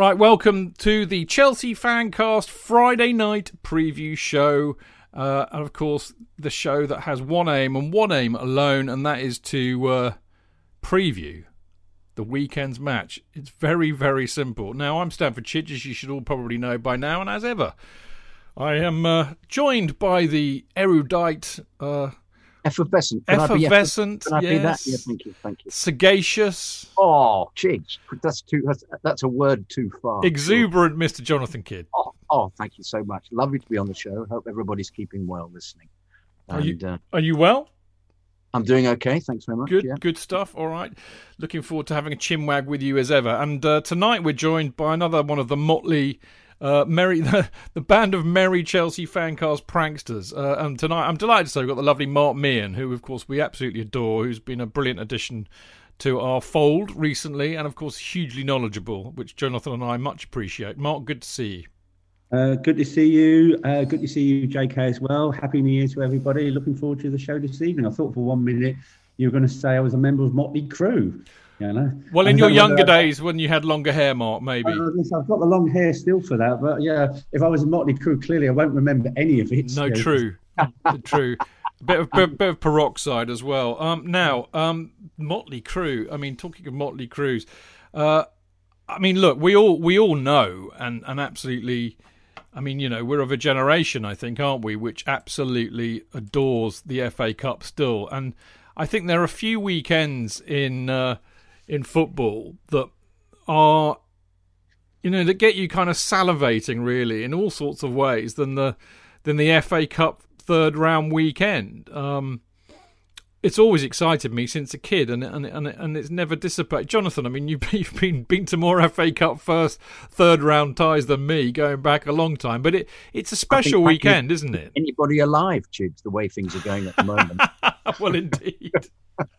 Right, welcome to the Chelsea Fancast Friday night preview show. Uh, and of course, the show that has one aim and one aim alone, and that is to uh, preview the weekend's match. It's very, very simple. Now, I'm Stamford Chidge, as you should all probably know by now, and as ever, I am uh, joined by the erudite uh, Effervescent. Can effervescent. I be, can I yes. be that? Yeah, thank you. Thank you. Sagacious. Oh, jeez. That's too. That's, that's, a word too far. Exuberant, Mr. Jonathan Kydd. Oh, oh, thank you so much. Lovely to be on the show. Hope everybody's keeping well listening. And, are you? Uh, are you well? I'm doing okay. Thanks very much. Good, yeah. good stuff. All right. Looking forward to having a chinwag with you as ever. And uh, tonight we're joined by another one of the motley uh, Merry, the, the, band of merry Chelsea fancast pranksters. Uh, and tonight, I'm delighted to say we've got the lovely Mark Meehan, who, of course, we absolutely adore, who's been a brilliant addition to our fold recently, and of course, hugely knowledgeable, which Jonathan and I much appreciate. Mark, good to see you. Uh, good to see you. Uh, good to see you, JK, as well. Happy New Year to everybody. Looking forward to the show this evening. I thought for one minute you were going to say I was a member of Motley Crue. You know? Well, in your younger days, when you had longer hair, Mark, maybe. I've got the long hair still for that, but yeah, if I was a Motley Crew, clearly I won't remember any of it. No, true, true. A bit of bit, bit, of peroxide as well. Um, now, um, Motley Crew. I mean, talking of Motley Crews, uh, I mean, look, we all we all know and and absolutely. I mean, you know, we're of a generation, I think, aren't we, which absolutely adores the FA Cup still. And I think there are a few weekends in uh, in football that are you know that get you kind of salivating really in all sorts of ways than the than the FA Cup third round weekend. Um, it's always excited me since a kid, and and and, and it's never dissipated. Jonathan, I mean, you've, you've been been to more FA Cup first, third round ties than me, going back a long time. But it it's a special weekend, isn't it? Anybody alive, Chids, the way things are going at the moment. well, indeed,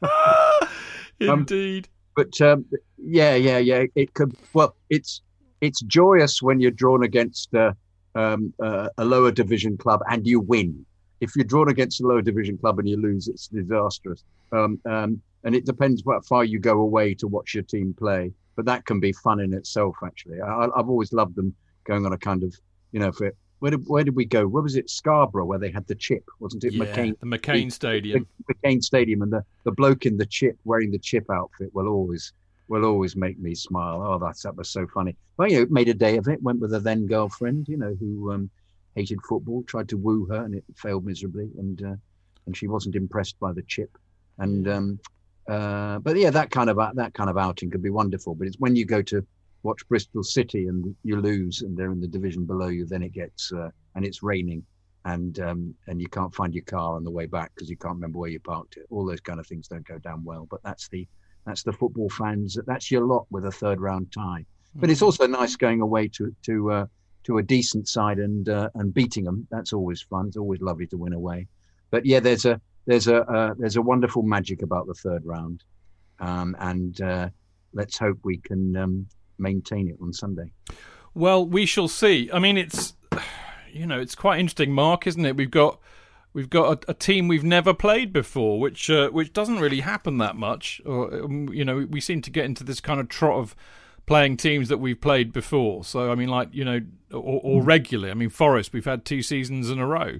indeed. Um, but um, yeah, yeah, yeah. It could. Well, it's it's joyous when you're drawn against uh, um, a lower division club and you win. If you're drawn against a lower division club and you lose, it's disastrous. Um, um, and it depends what far you go away to watch your team play. But that can be fun in itself. Actually, I, have always loved them going on a kind of, you know, for where did where did we go? Where was it? Scarborough, where they had the chip, wasn't it? Yeah, McCain, the McCain Stadium. The, McCain Stadium, and the, the bloke in the chip wearing the chip outfit will always will always make me smile. Oh, that's that was so funny. Well, you know, made a day of it. Went with a then girlfriend, you know, who um, hated football. Tried to woo her, and it failed miserably. And uh, and she wasn't impressed by the chip. And um, uh, but yeah, that kind of that kind of outing could be wonderful. But it's when you go to watch Bristol City and you lose and they're in the division below you, then it gets uh, and it's raining and um, and you can't find your car on the way back because you can't remember where you parked it. All those kind of things don't go down well. But that's the that's the football fans. That's your lot with a third round tie. But it's also nice going away to to uh, to a decent side and uh, and beating them. That's always fun. It's always lovely to win away. But yeah, there's a there's a uh, there's a wonderful magic about the third round, um, and uh, let's hope we can um, maintain it on Sunday. Well, we shall see. I mean, it's you know, it's quite interesting, Mark, isn't it? We've got we've got a, a team we've never played before, which uh, which doesn't really happen that much. Or um, you know, we seem to get into this kind of trot of playing teams that we've played before. So I mean, like you know, or, or hmm. regularly. I mean, Forest, we've had two seasons in a row,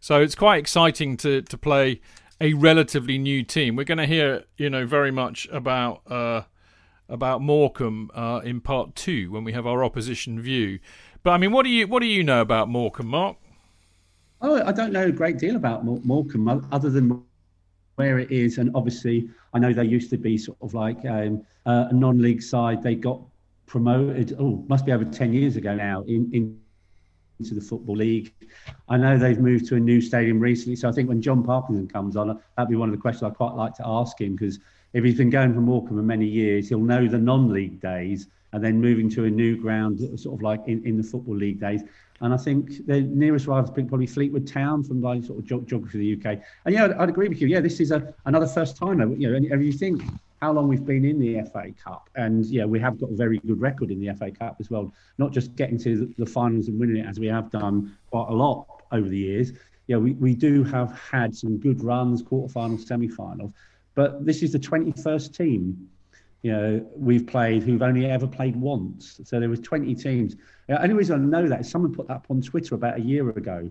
so it's quite exciting to to play a relatively new team. We're going to hear, you know, very much about. Uh, about Morecambe uh, in part two when we have our opposition view. But I mean, what do you what do you know about Morecambe, Mark? Oh, I don't know a great deal about Morecambe other than where it is, and obviously I know they used to be sort of like um, uh, a non-league side. They got promoted. Oh, must be over ten years ago now. In, in into the football league. I know they've moved to a new stadium recently, so I think when Jon Parkinson comes on, that'd be one of the questions I'd quite like to ask him because if he's been going for Morecambe for many years, he'll know the non-league days and then moving to a new ground, sort of like in, in the football league days. And I think the nearest rivals, probably Fleetwood Town from like sort of geography of the UK. And yeah, I'd, I'd agree with you. Yeah, this is a, another first time. You know, and, and you think how long we've been in the FA Cup, and yeah, we have got a very good record in the FA Cup as well. Not just getting to the, the finals and winning it as we have done quite a lot over the years. Yeah, we, we do have had some good runs, quarterfinals, semi-finals. But this is the 21st team you know, we've played who've only ever played once. So there was 20 teams. The only reason I know that is someone put that up on Twitter about a year ago.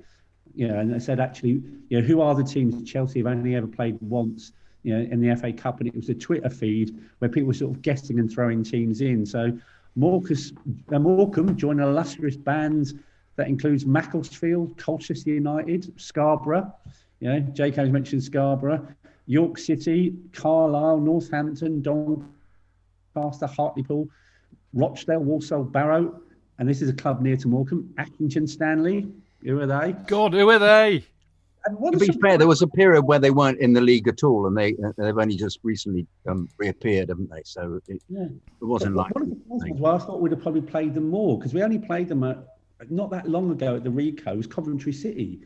You know, and they said actually, you know, who are the teams Chelsea have only ever played once, you know, in the FA Cup, and it was a Twitter feed where people were sort of guessing and throwing teams in. So Morecambe, uh, Morecambe joined an illustrious band that includes Macclesfield, Colchester United, Scarborough. You know, JK's mentioned Scarborough, York City, Carlisle, Northampton, Doncaster, Hartlepool, Rochdale, Walsall, Barrow, and this is a club near to Morecambe, Accrington Stanley. Who are they? God, who are they? to be fair, there was a period where they weren't in the league at all, and they they've only just recently um, reappeared, haven't they? So it, yeah. it wasn't like. One of the well, I thought we'd have probably played them more because we only played them at, not that long ago at the Ricoh, was Coventry City,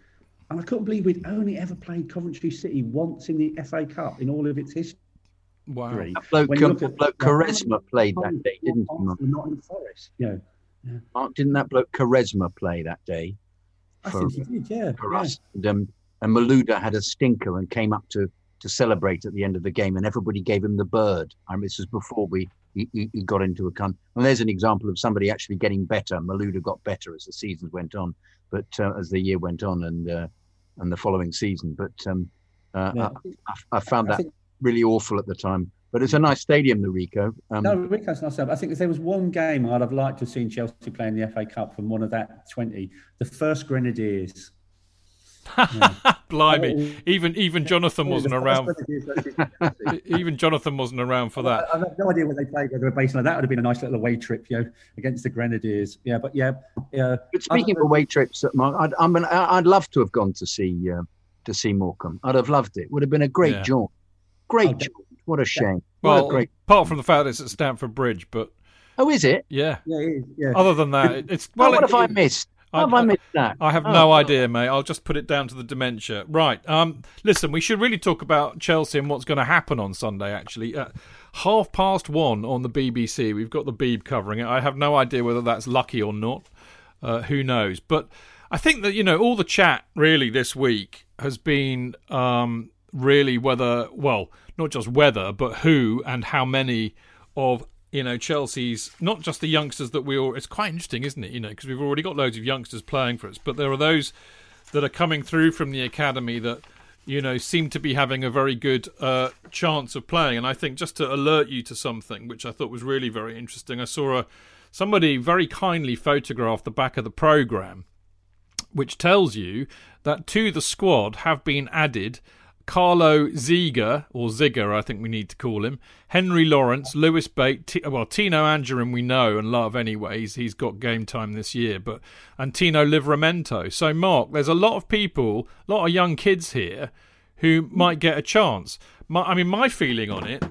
and I couldn't believe we'd only ever played Coventry City once in the FA Cup in all of its history. Wow. That bloke, um, bloke Quaresma played that day, didn't he? Not in Forest, yeah. yeah. Mark, didn't that bloke Quaresma play that day? I for, think he did, yeah. For yeah. us. And, um, and Malouda had a stinker and came up to to celebrate at the end of the game, and everybody gave him the bird. I mean, this was before we he, he got into a con. And there's an example of somebody actually getting better. Malouda got better as the seasons went on, but uh, as the year went on and uh, and the following season. But um, uh, yeah. I, I, found that think, really awful at the time. But it's a nice stadium, the Ricoh. Um, no, Ricoh's nice. I think if there was one game I'd have liked to have seen Chelsea play in the FA Cup from one of that 20, the first Grenadiers Blimey! Even even Jonathan wasn't around. even Jonathan wasn't around for that. I have no idea what they played. Whether a based on that would have been a nice little away trip, you know, against the Grenadiers. Yeah, but yeah. yeah. But speaking of away trips, Mark, I'd, I mean, I'd love to have gone to see uh, to see Morecambe. I'd have loved it. Would have been a great yeah. jaunt. Great oh, jaunt. What a shame. Well, great... apart from the fact it's at Stamford Bridge, but. Oh, is it? Yeah. Yeah, it is. Yeah. Other than that, it's well. Oh, what it, have I missed? I, I missed that? I have oh. no idea, mate. I'll just put it down to the dementia. Right. Um, listen, we should really talk about Chelsea and what's going to happen on Sunday. Actually, at half past one on the BBC, we've got the Beeb covering it. I have no idea whether that's lucky or not. Uh, who knows? But I think that you know all the chat really this week has been um, really whether, well, not just whether, but who and how many of you know Chelsea's not just the youngsters that we all. It's quite interesting, isn't it? You know, because we've already got loads of youngsters playing for us, but there are those that are coming through from the academy that you know seem to be having a very good uh, chance of playing. And I think just to alert you to something, which I thought was really very interesting, I saw a somebody very kindly photographed the back of the program, which tells you that to the squad have been added Karlo Ziger, or Ziga, I think we need to call him, Henry Lawrence, Lewis Bate, T- well, Tino Anjorin we know and love anyway. He's, got game time this year, but and Tino Livramento. So, Mark, there's a lot of people, a lot of young kids here who might get a chance. My, I mean, my feeling on it,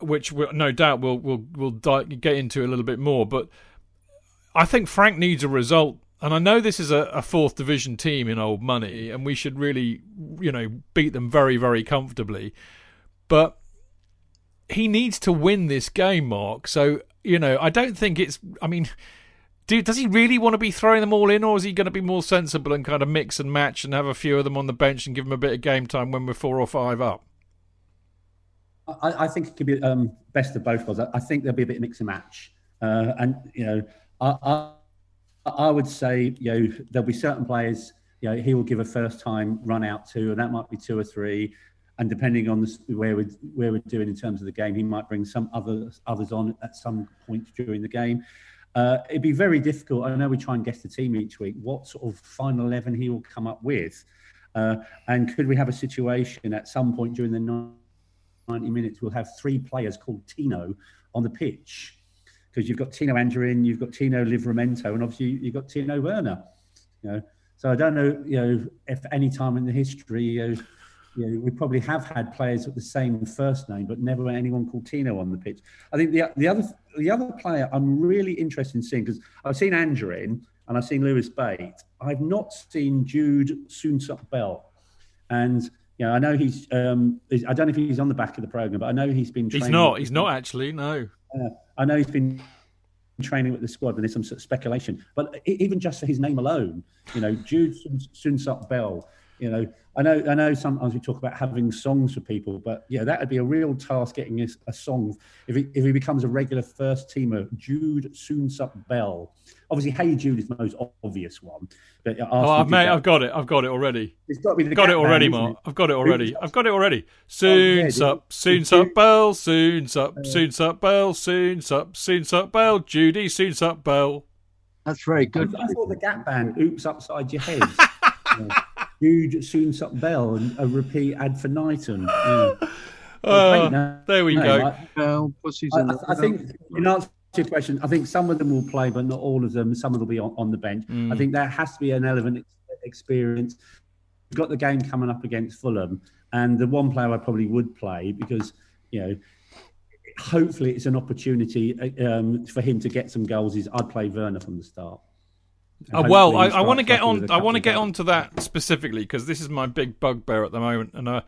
which we'll, no doubt we'll we'll we'll get into a little bit more, but I think Frank needs a result and I know this is a, a, fourth division team in old money, and we should really, you know, beat them very, very comfortably. But he needs to win this game, Mark. So, you know, I don't think it's. I mean, do, does he really want to be throwing them all in, or is he going to be more sensible and kind of mix and match and have a few of them on the bench and give them a bit of game time when we're four or five up? I, I think it could be um, best of both worlds. I think there'll be a bit of mix and match, uh, and you know, I, I I would say, you know, there'll be certain players, you know, he will give a first time run out to, and that might be two or three. And depending on the, where we're, where we're doing in terms of the game, he might bring some others others on at some point during the game. Uh, it'd be very difficult. I know we try and guess the team each week, what sort of final 11 he will come up with. Uh, and could we have a situation at some point during the 90 minutes, we'll have three players called Tino on the pitch because you've got Tino Anjorin, you've got Tino Livramento, and obviously you've got Tino Werner. You know, so I don't know, you know, if any time in the history, you know, you know, we probably have had players with the same first name, but never anyone called Tino on the pitch. I think the the other the other player I'm really interested in seeing because I've seen Anjorin and I've seen Lewis Bate. I've not seen Jude Soonsup Bell, and you know, I know he's. Um, I don't know if he's on the back of the program, but I know he's been. He's not. He's not actually. No. Uh, I know he's been training with the squad, and there's some sort of speculation. But even just his name alone, you know, Jude Soonsup Bell, You know, I know, I know. Sometimes we talk about having songs for people, but yeah, that would be a real task getting a, a song if he if he becomes a regular first teamer. Jude Soonsup Bell. Obviously, Hey Jude is the most obvious one. But oh, I've, mate, I've got it. I've got it already. It's got to be the got it already, band, Mark. I've got it already. I've got it already. Soon sup, soon sup, Bell, soon sup, uh, soon sup, Bell, soon sup, soon sup, Bell, Judy, soon sup, Bell. That's very good. I, I thought the Gap Band, "Oops Upside Your Head." Jude soon sup bell and a repeat ad infinitum. Yeah. Oh, there we no, go. I, I, I, think in answer to your question, I think some of them will play, but not all of them. Some of them will be on, on the bench. Mm. I think there has to be an element experience. We've got the game coming up against Fulham, and the one player I probably would play because you know hopefully it's an opportunity um, for him to get some goals. Is I'd play Werner from the start. Uh, well, I, I want to get on. I want to get on to that specifically because this is my big bugbear at the moment, and uh,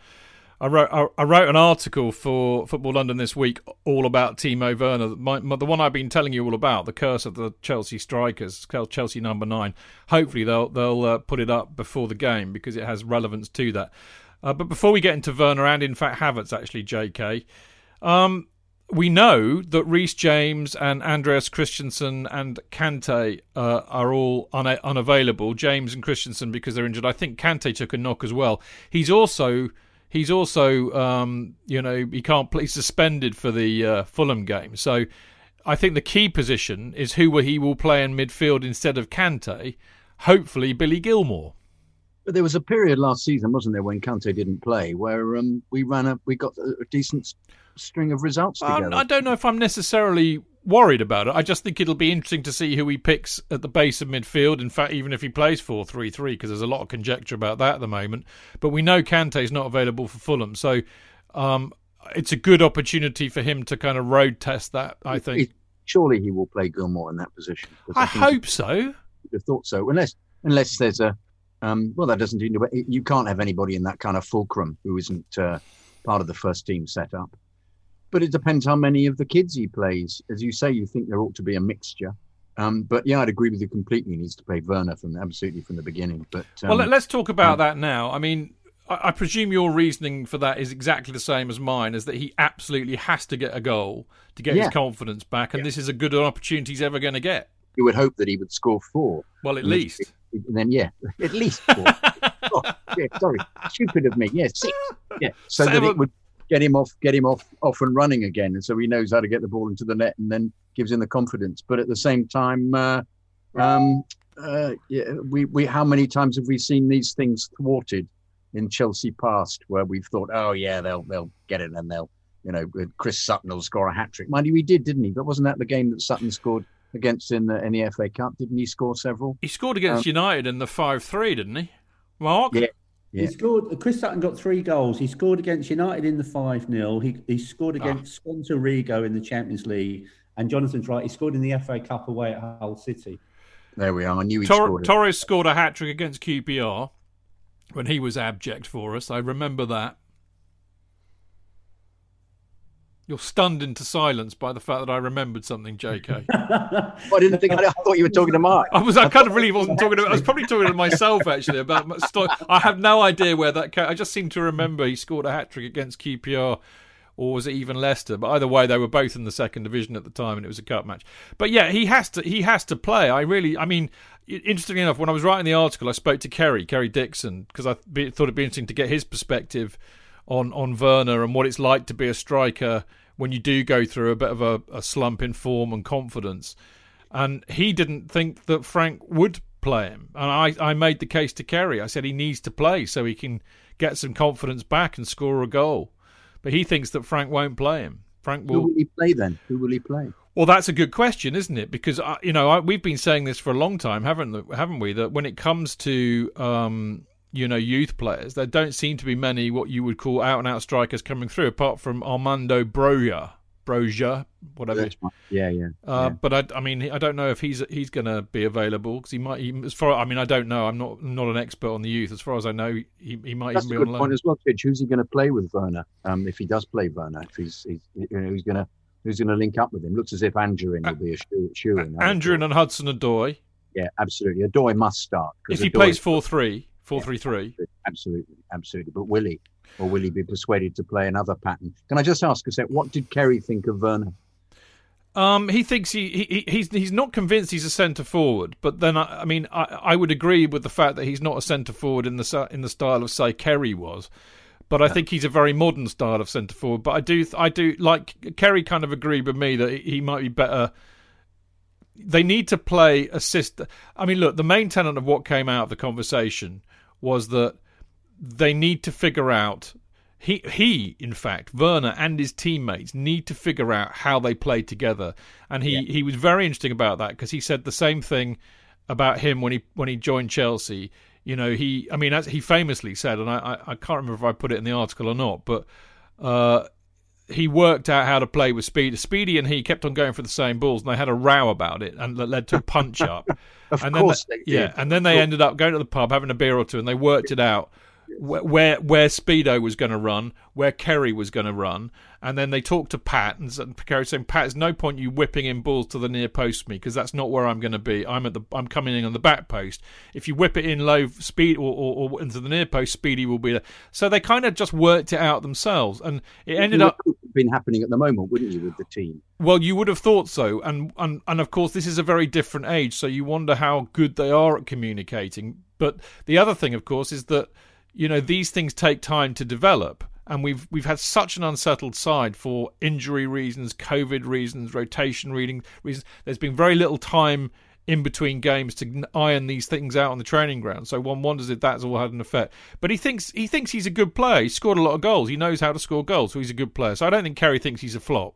I wrote I, I, wrote an article for Football London this week all about Timo Werner, my, my, the one I've been telling you all about, the curse of the Chelsea strikers, Chelsea number nine. Hopefully they'll they'll uh, put it up before the game because it has relevance to that. Uh, but before we get into Werner and in fact Havertz, actually, J.K. Um, we know that Reece James and Andreas Christensen and Kante uh, are all un- unavailable. James and Christensen because they're injured. I think Kante took a knock as well. He's also he's also um, you know he can't play suspended for the uh, Fulham game. So I think the key position is who he will play in midfield instead of Kante. Hopefully, Billy Gilmour. But there was a period last season, wasn't there, when Kante didn't play, where um, we ran a we got a decent string of results together. Um, I don't know if I'm necessarily worried about it. I just think it'll be interesting to see who he picks at the base of midfield. In fact, even if he plays 4 3 3, because there's a lot of conjecture about that at the moment. But we know is not available for Fulham. So um, it's a good opportunity for him to kind of road test that, I think. It, surely he will play Gilmour in that position. I, I hope so. I thought so. Unless, unless there's a. Um, well, that doesn't do. You can't have anybody in that kind of fulcrum who isn't uh, part of the first team setup but it depends how many of the kids he plays. As you say, you think there ought to be a mixture. Um, but yeah, I'd agree with you completely. He needs to play Werner from absolutely from the beginning. But um, well, let's talk about that now. I mean, I, I, presume your reasoning for that is exactly the same as mine: is that he absolutely has to get a goal to get yeah. his confidence back, and yeah. this is a good opportunity he's ever going to get. You would hope that he would score four. Well, at least. And then yeah, at least four. oh, yeah, sorry, stupid of me. Yeah, six. Yeah, so Seven. that it would get him off, get him off, off and running again, and so he knows how to get the ball into the net, and then gives him the confidence. But at the same time, uh, um, uh, yeah, we we how many times have we seen these things thwarted in Chelsea past, where we've thought, oh yeah, they'll they'll get it, and they'll you know Chris Sutton will score a hat trick. Mind you, he did, didn't he? But wasn't that the game that Sutton scored? Against in the in the FA Cup, didn't he score several? He scored against um, United in the five three, didn't he? Mark? Yeah, yeah. He scored. Chris Sutton got three goals. He scored against United in the five 0 He he scored ah. against. Skonto Riga in the Champions League. And Jonathan's right. He scored in the FA Cup away at Hull City. There we are. I knew he Tor- scored. Torres scored a hat trick against QPR when he was abject for us. I remember that. You're stunned into silence by the fact that I remembered something, JK. Oh, I didn't think. I, thought you were talking to Mark. I was. I kind of really wasn't talking to. I was probably talking to myself actually about. I have no idea where that. Came. I just seem to remember he scored a hat trick against QPR, or was it even Leicester? But either way, they were both in the second division at the time, and it was a cup match. But yeah, he has to. He has to play. I really. I mean, interestingly enough, when I was writing the article, I spoke to Kerry, Kerry Dixon, because I thought it'd be interesting to get his perspective on on Werner and what it's like to be a striker when you do go through a bit of a, a slump in form and confidence. And he didn't think that Frank would play him. And I, I made the case to Kerry. I said he needs to play so he can get some confidence back and score a goal. But he thinks that Frank won't play him. Frank will. Who will he play then? Who will he play? Well, that's a good question, isn't it? Because uh, you know I, we've been saying this for a long time, haven't haven't we? That when it comes to um, you know, youth players. There don't seem to be many what you would call out and out strikers coming through, apart from Armando Broja, Broja, whatever. Yeah, yeah. Uh, yeah. But I, I mean, I don't know if he's he's going to be available because he might. He, as far, I mean, I don't know. I'm not not an expert on the youth. As far as I know, he, he might That's even be on loan. point as well. Fitch. Who's he going to play with Werner? Um, if he does play Werner, if he's, he's you know, who's going to who's going to link up with him? Looks as if Anjorin will be a shoe, shoe in. Anjorin and Hudson Odoi. Yeah, absolutely. Odoi must start if he plays four three. Four three three. absolutely, absolutely. But will he, or will he be persuaded to play another pattern? Can I just ask a sec? What did Kerry think of Werner? Um, he thinks he, he he's he's not convinced he's a centre forward, but then I, I mean I, I would agree with the fact that he's not a centre forward in the in the style of say Kerry was, but I yeah. think he's a very modern style of centre forward. But I do I do like Kerry kind of agreed with me that he might be better. They need to play assist. I mean, look, the main tenet of what came out of the conversation was that they need to figure out he he in fact Werner and his teammates need to figure out how they play together and he yeah. he was very interesting about that because he said the same thing about him when he when he joined Chelsea you know he I mean as he famously said and I I, I can't remember if I put it in the article or not but uh, he worked out how to play with Speedie. Speedie and he kept on going for the same balls, and they had a row about it, and that led to a punch up. of and course, then they, yeah, and then they ended up going to the pub, having a beer or two, and they worked it out where where Speedo was going to run, where Kerry was going to run, and then they talked to Pat and Kerry saying, "Pat, there's no point you whipping in balls to the near post me because that's not where I'm going to be. I'm at the I'm coming in on the back post. If you whip it in low speed or, or, or into the near post, Speedie will be there." So they kind of just worked it out themselves, and it ended up been happening at the moment, wouldn't you, with the team? Well, you would have thought so, and and and of course, this is a very different age, so you wonder how good they are at communicating. But the other thing, of course, is that you know these things take time to develop and we've we've had such an unsettled side for injury reasons, COVID reasons, rotation reading reasons. There's been very little time in between games to iron these things out on the training ground. So one wonders if that's all had an effect. But he thinks he thinks he's a good player. He scored a lot of goals. He knows how to score goals, so he's a good player. So I don't think Kerry thinks he's a flop.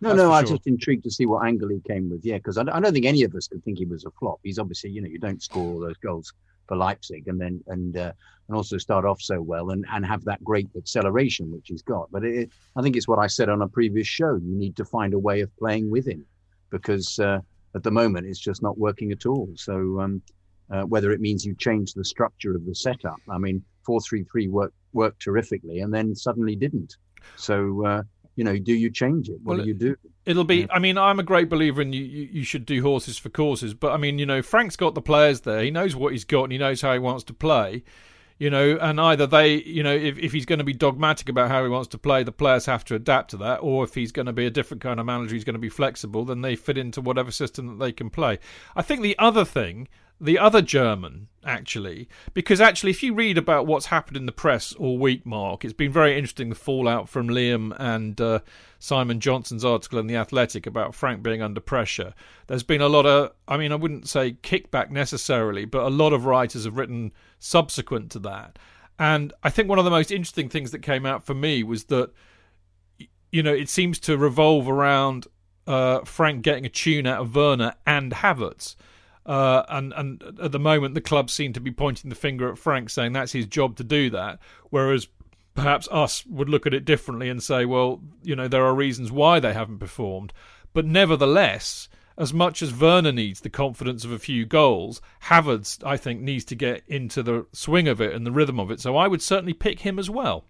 No, That's no, I was sure. just intrigued to see what angle he came with. Yeah, because I, I, don't think any of us could think he was a flop. He's obviously, you know, you don't score all those goals for Leipzig, and then and uh, and also start off so well and and have that great acceleration which he's got. But it, I think it's what I said on a previous show. You need to find a way of playing with him because uh, at the moment it's just not working at all. So um, uh, whether it means you change the structure of the setup, I mean, four three three worked worked terrifically, and then suddenly didn't. So uh, you know, do you change it? What well, do you do? It'll be. I mean, I'm a great believer in you, you. You should do horses for courses, but I mean, you know, Frank's got the players there. He knows what he's got, and he knows how he wants to play. You know, and either they, you know, if, if he's going to be dogmatic about how he wants to play, the players have to adapt to that, or if he's going to be a different kind of manager, he's going to be flexible, then they fit into whatever system that they can play. I think the other thing the other German, actually, because actually, if you read about what's happened in the press all week, Mark, it's been very interesting the fallout from Liam and uh, Simon Johnson's article in The Athletic about Frank being under pressure. There's been a lot of, I mean, I wouldn't say kickback necessarily, but a lot of writers have written subsequent to that. And I think one of the most interesting things that came out for me was that, you know, it seems to revolve around uh, Frank getting a tune out of Werner and Havertz. Uh, and and at the moment, the club seem to be pointing the finger at Frank, saying that's his job to do that. Whereas perhaps us would look at it differently and say, well, you know, there are reasons why they haven't performed. But nevertheless, as much as Werner needs the confidence of a few goals, Havertz, I think, needs to get into the swing of it and the rhythm of it. So I would certainly pick him as well.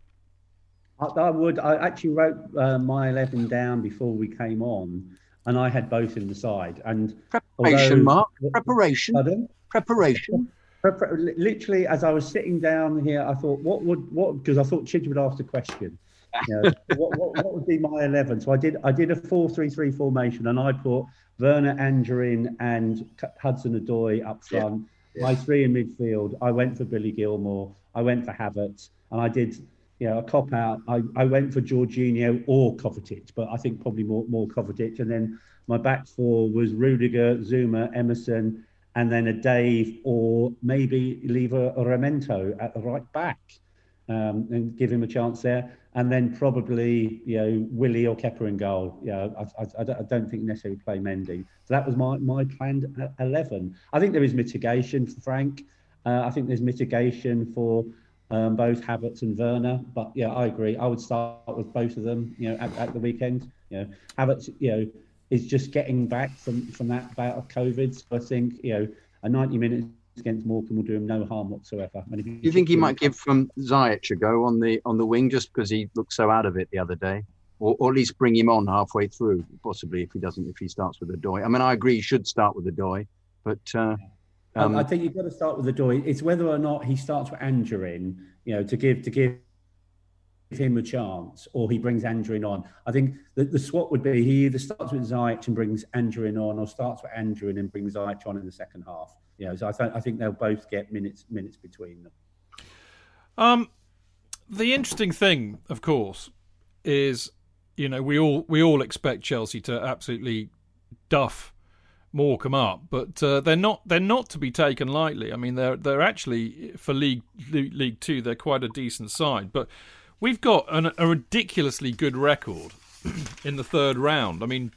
I, would. I actually wrote uh, my 11 down before we came on and I had both in the side. And preparation, although, Mark, preparation, pardon? preparation. Literally, as I was sitting down here, I thought, what would what? Because I thought Chidge would ask the question. You know, what, what, what, would be my eleven? So I did I did a four-three-three formation, and I put Werner Anjorin and Hudson Odoi up front. Yeah. Yeah. My three in midfield. I went for Billy Gilmour. I went for Havertz, and I did you know, a cop out. I, I went for Jorginho or Kovacic, but I think probably more more Kovacic. And then my back four was Rudiger, Zouma, Emerson, and then a Dave or maybe leave a, a Remento at the right back um, and give him a chance there. And then probably you know Willie or Kepa in goal. Yeah, I, I, I don't think necessarily play Mendy. So that was my my planned eleven. I think there is mitigation for Frank. Uh, I think there's mitigation for um, both Havertz and Werner. But yeah, I agree. I would start with both of them. You know, at, at the weekend. You know, Havertz, you know, is just getting back from from that bout of COVID. So I think you know a 90 minutes against Morecambe will do him no harm whatsoever. I mean, you, you think he might give from Ziyech a go on the on the wing just because he looked so out of it the other day? Or, or, at least bring him on halfway through, possibly if he doesn't, if he starts with Odoi. I mean, I agree he should start with Odoi, but uh, Um, I think you've got to start with Odoi. It's whether or not he starts with Anjorin, you know, to give to give him a chance, or he brings Anjorin on. I think the, the swap would be he either starts with Ziyech and brings Anjorin on, or starts with Anjorin and brings Ziyech on in the second half. You know, so I, th- I think they'll both get minutes minutes between them. Um, the interesting thing, of course, is you know we all we all expect Chelsea to absolutely duff Morecambe up, but uh, they're not they're not to be taken lightly. I mean, they're they're actually for League League Two they're quite a decent side, but we've got an, a ridiculously good record in the third round. I mean,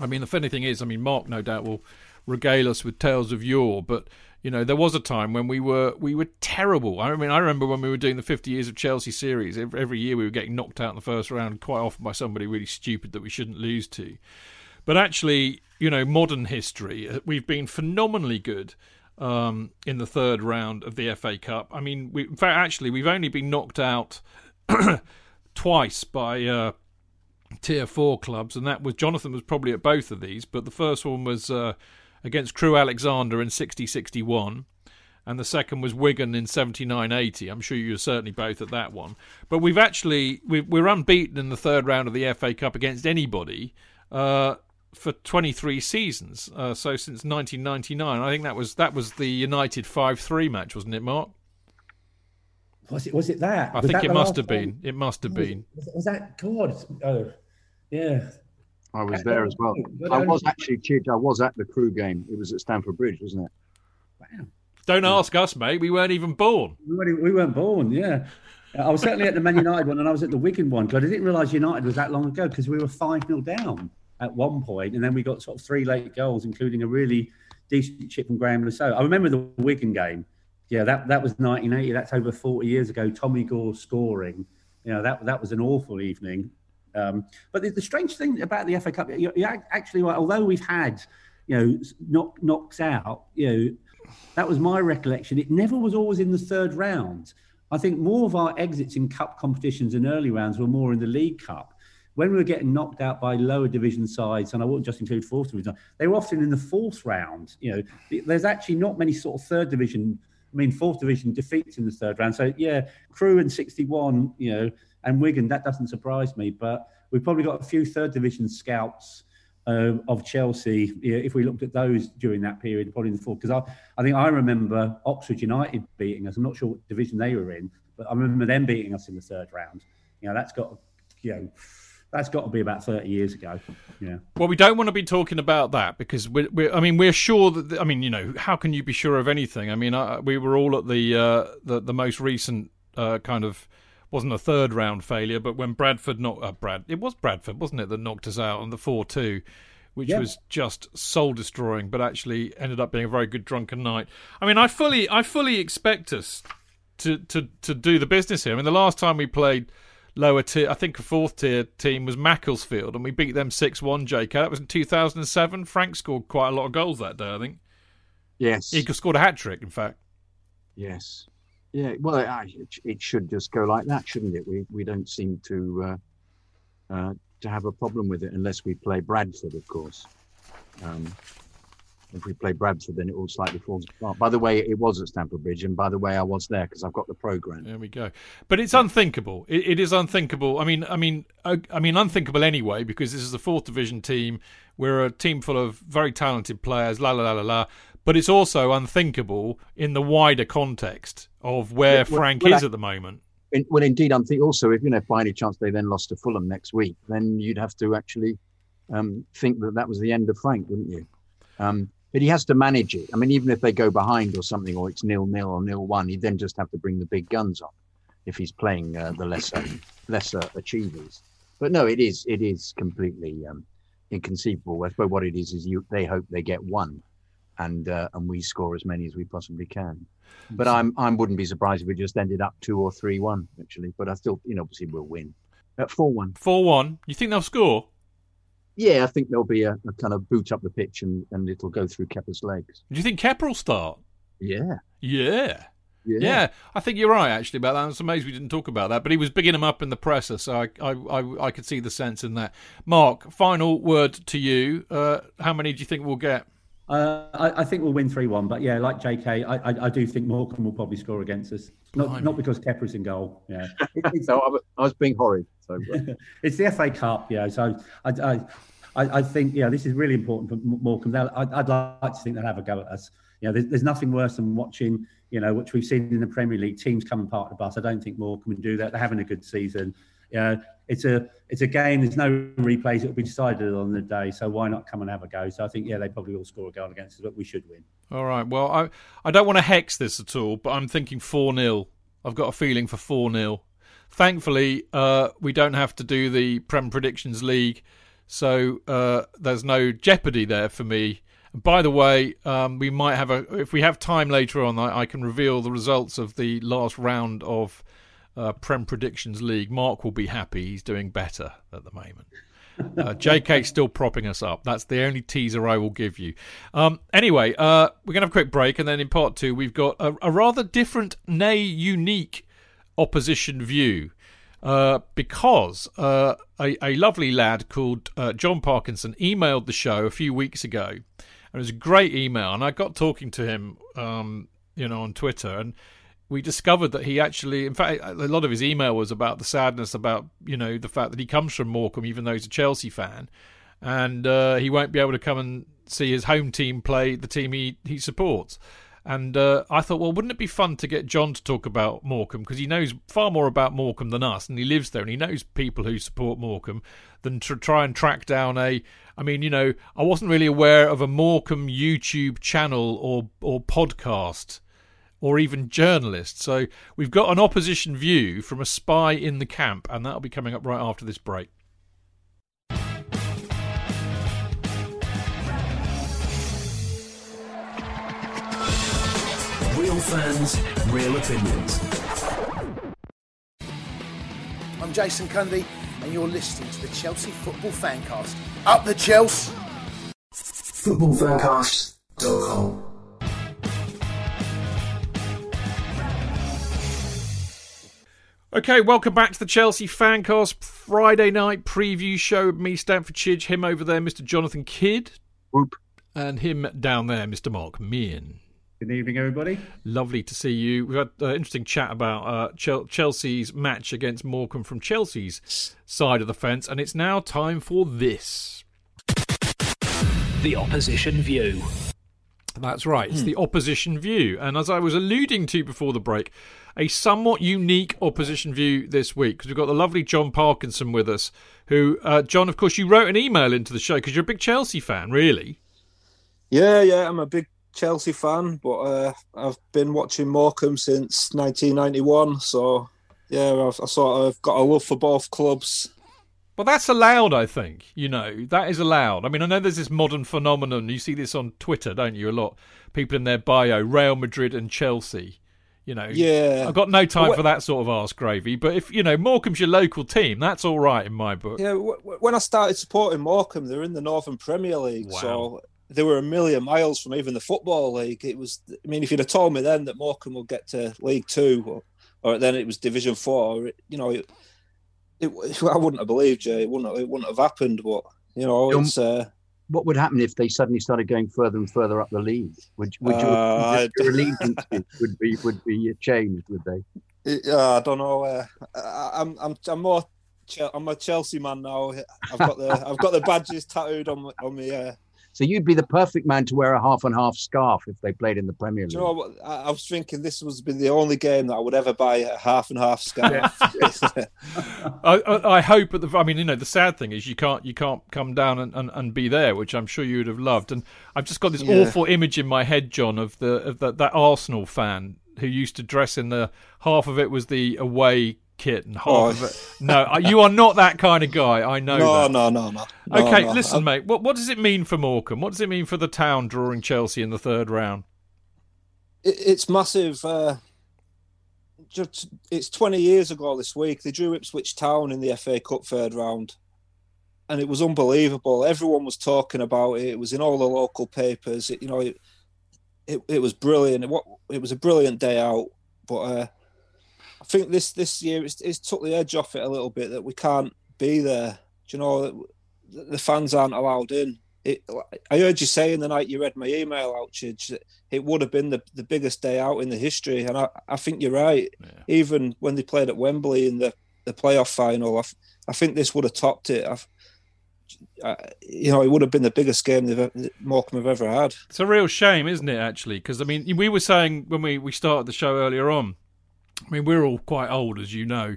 I mean the funny thing is, I mean Mark no doubt will regale us with tales of yore, but you know there was a time when we were we were terrible. I mean, I remember when we were doing the 50 years of Chelsea series. Every year we were getting knocked out in the first round, quite often by somebody really stupid that we shouldn't lose to. But actually, you know, modern history, uh, we've been phenomenally good um, in the third round of the FA Cup. I mean, we, actually, we've only been knocked out twice by uh, tier four clubs, and that was Jonathan was probably at both of these, but the first one was uh, against Crewe Alexandra in 60 61 and the second was Wigan in 79-80. I'm sure you're certainly both at that one. But we've actually we're unbeaten in the third round of the FA Cup against anybody. Uh, for 23 seasons. Uh, so since 1999, I think that was that was the United 5-3 match, wasn't it, Mark? Was it? Was it that? I was think that it must have been. It must have was, been. Was, was, that God? Oh, yeah. I was there as well. I was actually, Chidge, I was at the Crewe game. It was at Stamford Bridge, wasn't it? Wow. Don't ask us, mate. We weren't even born. We weren't, we weren't born, yeah. I was certainly at the Man United one and I was at the Wigan one because I didn't realise United was that long ago because we were 5 0 down at one point, and then we got sort of three late goals, including a really decent chip from Graham Saux. I remember the Wigan game. Yeah, that, that was 1980. That's over 40 years ago. Tommy Gore scoring. You know, that that was an awful evening. Um, but the, the, strange thing about the FA Cup, you, you actually, although we've had, you know, knock, knocks out, you know, that was my recollection. It never was always in the third round. I think more of our exits in cup competitions and early rounds were more in the League Cup when we were getting knocked out by lower division sides, and I won't just include fourth division, they were often in the fourth round. You know, there's actually not many sort of third division, I mean, fourth division defeats in the third round. So yeah, Crewe and 61, you know, and Wigan, that doesn't surprise me. But we've probably got a few third division scouts uh, of Chelsea, you know, if we looked at those during that period, probably in the fourth. Because I, I think I remember Oxford United beating us. I'm not sure what division they were in, but I remember them beating us in the third round. You know, that's got, you know, that's got to be about 30 years ago. Yeah. Well, we don't want to be talking about that because we're, we're I mean, we're sure that. The, I mean, you know, how can you be sure of anything? I mean, uh, we were all at the uh, the, the most recent uh, kind of wasn't a third round failure, but when Bradford knocked uh, Brad, it was Bradford, wasn't it, that knocked us out on the four two. Which yeah. was just soul destroying, but actually ended up being a very good drunken night. I mean, I fully, I fully expect us to, to, to do the business here. I mean, the last time we played lower tier. I think a fourth tier team was Macclesfield, and we beat them six one. JK, that was in two thousand and seven. Frank scored quite a lot of goals that day. I think. Yes, he scored a hat trick. In fact. Yes. Yeah. Well, it, it, should just go like that, shouldn't it? We we don't seem to uh, uh, to have a problem with it unless we play Bradford, of course. Um, if we play Bradford, then it all slightly falls apart. By the way, it was at Stamford Bridge, and by the way, I was there because I've got the program. There we go. But it's unthinkable. It, it is unthinkable. I mean, I mean, I, I mean, unthinkable anyway because this is a fourth division team. We're a team full of very talented players. La la la la la. But it's also unthinkable in the wider context of where well, Frank well, is I, at the moment. In, well, indeed, I'm thinking also if you know by any chance they then lost to Fulham next week, then you'd have to actually um, think that that was the end of Frank, wouldn't you? Um, but he has to manage it. I mean, even if they go behind or something, or it's nil nil or nil one, he then just have to bring the big guns on if he's playing uh, the lesser lesser achievers. But no, it is it is completely um, inconceivable. I suppose what it is is you they hope they get one, and uh, and we score as many as we possibly can. But I'm I wouldn't be surprised if we just ended up two or three one actually. But I still you know obviously we'll win. At four one. Four one. You think they'll score? Yeah, I think there'll be a, a, kind of boot up the pitch and, and it'll go through Kepa's legs. Do you think Kepper will start? Yeah. Yeah. Yeah. yeah. I think you're right actually about that. It's amazed we didn't talk about that, but he was bigging him up in the presser, so I, I, I, I could see the sense in that. Mark, final word to you. Uh, how many do you think we'll get? Uh, I, I, think we'll win 3 1. But yeah, like JK, I, I, I, do think Morecambe will probably score against us. Not, not because Kepa's in goal. Yeah. It, no, I was being horrid. So. Uh, it's the FA Cup. Yeah. So I, I, I, think, yeah, this is really important for Morecambe. I'd, I'd, like to think they'll have a go at us. You know, there's, there's nothing worse than watching, you know, which we've seen in the Premier League, teams coming part of the bus. I don't think Morecambe can do that. They're having a good season. Yeah, it's a it's a game. There's no replays. It'll be decided on the day. So why not come and have a go? So I think yeah, they probably will score a goal against us, but we should win. All right. Well, I I don't want to hex this at all, but I'm thinking four 0 I've got a feeling for four 0 Thankfully, uh, we don't have to do the Prem Predictions League, so uh, there's no jeopardy there for me. By the way, um, we might have a if we have time later on, I, I can reveal the results of the last round of uh, Prem Predictions League. Mark will be happy. He's doing better at the moment. Uh, JK's still propping us up. That's the only teaser I will give you. Um, anyway, uh, we're going to have a quick break, and then in part two, we've got a, a rather different, nay, unique opposition view. Uh, because uh, a, a, lovely lad called uh, Jon Parkinson emailed the show a few weeks ago. And it was a great email, and I got talking to him, um, you know, on Twitter, and we discovered that he actually, in fact, a lot of his email was about the sadness about you know the fact that he comes from Morecambe, even though he's a Chelsea fan, and uh, he won't be able to come and see his home team play the team he he supports. And uh, I thought, well, wouldn't it be fun to get Jon to talk about Morecambe because he knows far more about Morecambe than us, and he lives there, and he knows people who support Morecambe, than to try and track down a. I mean, you know, I wasn't really aware of a Morecambe YouTube channel or or podcast or even journalist. So we've got an opposition view from a spy in the camp, and that'll be coming up right after this break. Real fans, real opinions. I'm Jason Cundy, and you're listening to the Chelsea Football Fancast. Up the Chelsea! Footballfancast.com Okay, welcome back to the Chelsea Fancast Friday night preview show. Me, Stamford Chidge, him over there, Mr. Jonathan Kydd. Whoop. And him down there, Mr. Mark Meehan. Good evening, everybody. Lovely to see you. We've had an interesting chat about uh, Chelsea's match against Morecambe from Chelsea's side of the fence, and it's now time for this. The opposition view. That's right, it's hmm. the opposition view. And as I was alluding to before the break, a somewhat unique opposition view this week because we've got the lovely Jon Parkinson with us. Who, uh, Jon, of course, you wrote an email into the show because you're a big Chelsea fan, really. Yeah, yeah, I'm a big Chelsea fan, but uh, I've been watching Morecambe since 1991. So, yeah, I've, I sort of got a love for both clubs. But that's allowed, I think. You know, that is allowed. I mean, I know there's this modern phenomenon. You see this on Twitter, don't you? A lot. People in their bio, Real Madrid and Chelsea. You know, yeah. I've got no time for that sort of arse gravy. But if you know Morecambe's your local team, that's all right in my book. Yeah, when I started supporting Morecambe, they're in the Northern Premier League, wow. so they were a million miles from even the football league. It was, I mean, if you'd have told me then that Morecambe would get to League Two, or, or then it was Division Four, you know, it, it, I wouldn't have believed you. It wouldn't, it wouldn't have happened. But you know, it's. Uh, what would happen if they suddenly started going further and further up the league? Would, would your, uh, your allegiance would be would be changed? Would they? Uh, I don't know. Uh, I, am I'm I'm more I'm a Chelsea man now. I've got the I've got the badges tattooed on on me. So you'd be the perfect man to wear a half and half scarf if they played in the Premier League. you know what? I, was thinking this was be the only game that I would ever buy a half and half scarf. I, I, hope. At the, I mean, you know, the sad thing is you can't you can't come down and, and, and be there, which I'm sure you would have loved. And I've just got this yeah. awful image in my head, Jon, of the of the, that Arsenal fan who used to dress in the half of it was the away kit and half oh. of it. No, you are not that kind of guy. I know. No, that. no, no, no. no Okay, no, listen, I'm... mate. What what does it mean for Morecambe? What does it mean for the town drawing Chelsea in the third round? It, it's massive. Uh, just it's twenty years ago this week. They drew Ipswich Town in the FA Cup third round, and it was unbelievable. Everyone was talking about it. It was in all the local papers. It, you know, it, it it was brilliant. It, it was a brilliant day out, but. Uh, I think this this year it's, it's took the edge off it a little bit that we can't be there. Do you know the fans aren't allowed in, it, I heard you saying the night you read my email out, Chidge, it would have been the, the biggest day out in the history. And I, I think you're right. Yeah. Even when they played at Wembley in the, the playoff final, I, I think this would have topped it. I've, uh, you know, it would have been the biggest game that Morecambe have ever had. It's a real shame, isn't it? Actually, because I mean, we were saying when we we started the show earlier on. I mean, we're all quite old, as you know,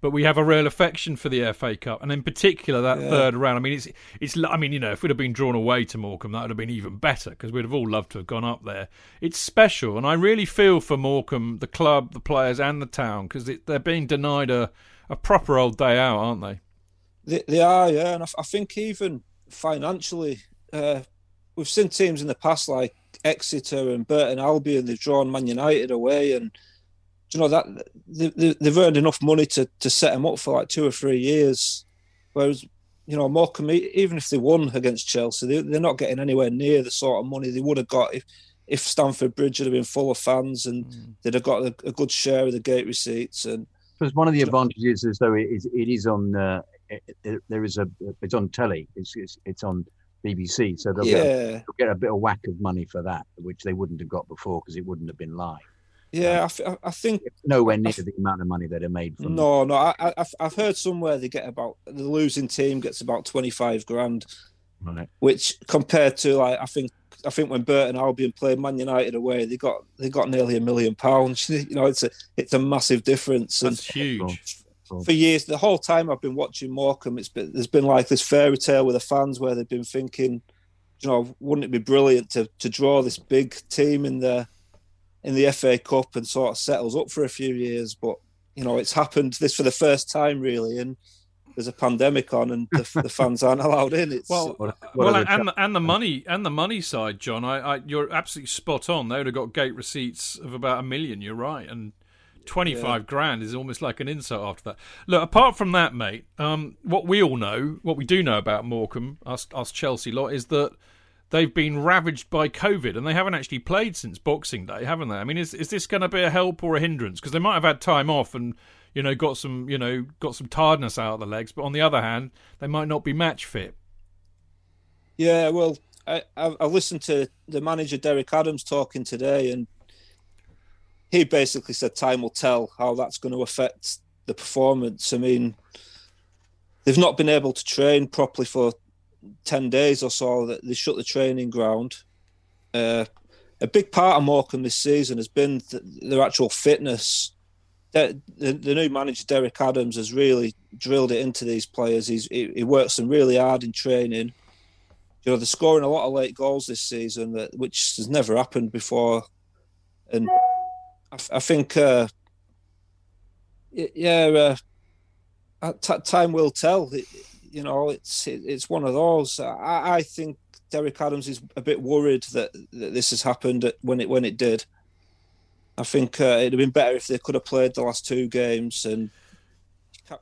but we have a real affection for the FA Cup, and in particular that yeah. third round. I mean, it's it's. I mean, you know, if we'd have been drawn away to Morecambe, that would have been even better because we'd have all loved to have gone up there. It's special, and I really feel for Morecambe, the club, the players, and the town because they're being denied a a proper old day out, aren't they? They, they are, yeah, and I, I think even financially, uh, we've seen teams in the past like Exeter and Burton Albion. They've drawn Man United away, and you know that they, they've earned enough money to to set them up for like two or three years. Whereas, you know, Morecambe, even if they won against Chelsea, they, they're not getting anywhere near the sort of money they would have got if if Stamford Bridge had been full of fans and mm. they'd have got a, a, good share of the gate receipts. And because one of the advantages is though it is it is on uh, it, it, there is a it's on telly. It's it's, it's on BBC, so they'll, yeah. get, they'll get a bit of whack of money for that, which they wouldn't have got before because it wouldn't have been live. Yeah, I, I think it's nowhere near the amount of money that are made from. No, no, I, I've I've heard somewhere they get about the losing team gets about twenty five grand, right. which compared to like I think I think when Burton Albion played Man United away, they got they got nearly a million pounds. You know, it's a it's a massive difference. That's and huge. For years, the whole time I've been watching Morecambe, it's been there's been like this fairy tale with the fans where they've been thinking, you know, wouldn't it be brilliant to to draw this big team in the in the FA Cup and sort of settles up for a few years. But you know, it's happened this for the first time really, and there's a pandemic on and the, the fans aren't allowed in. It's well, what, what well, and the, and the money and the money side, Jon. I, I, you're absolutely spot on. They would have got gate receipts of about a million. You're right, and. 25 yeah. grand is almost like an insult after that. Look, apart from that, mate, um, what we all know, what we do know about Morecambe, us, us Chelsea lot, is that they've been ravaged by COVID and they haven't actually played since Boxing Day, haven't they? I mean, is is this going to be a help or a hindrance? Because they might have had time off and you know got some you know got some tiredness out of the legs, but on the other hand, they might not be match fit. Yeah, well, I I listened to the manager Derek Adams talking today, and he basically said time will tell how that's going to affect the performance. I mean, they've not been able to train properly for 10 days or so that they shut the training ground. Uh, a big part of Morecambe this season has been th- their actual fitness. The, the, the, new manager, Derek Adams, has really drilled it into these players. He's, he, he, works them really hard in training. You know, they're scoring a lot of late goals this season, that, which has never happened before. And I, I think, uh, yeah, uh, t- time will tell. It, you know, it's it's one of those. I, I think Derek Adams is a bit worried that, that this has happened when it when it did. I think uh, it'd have been better if they could have played the last two games and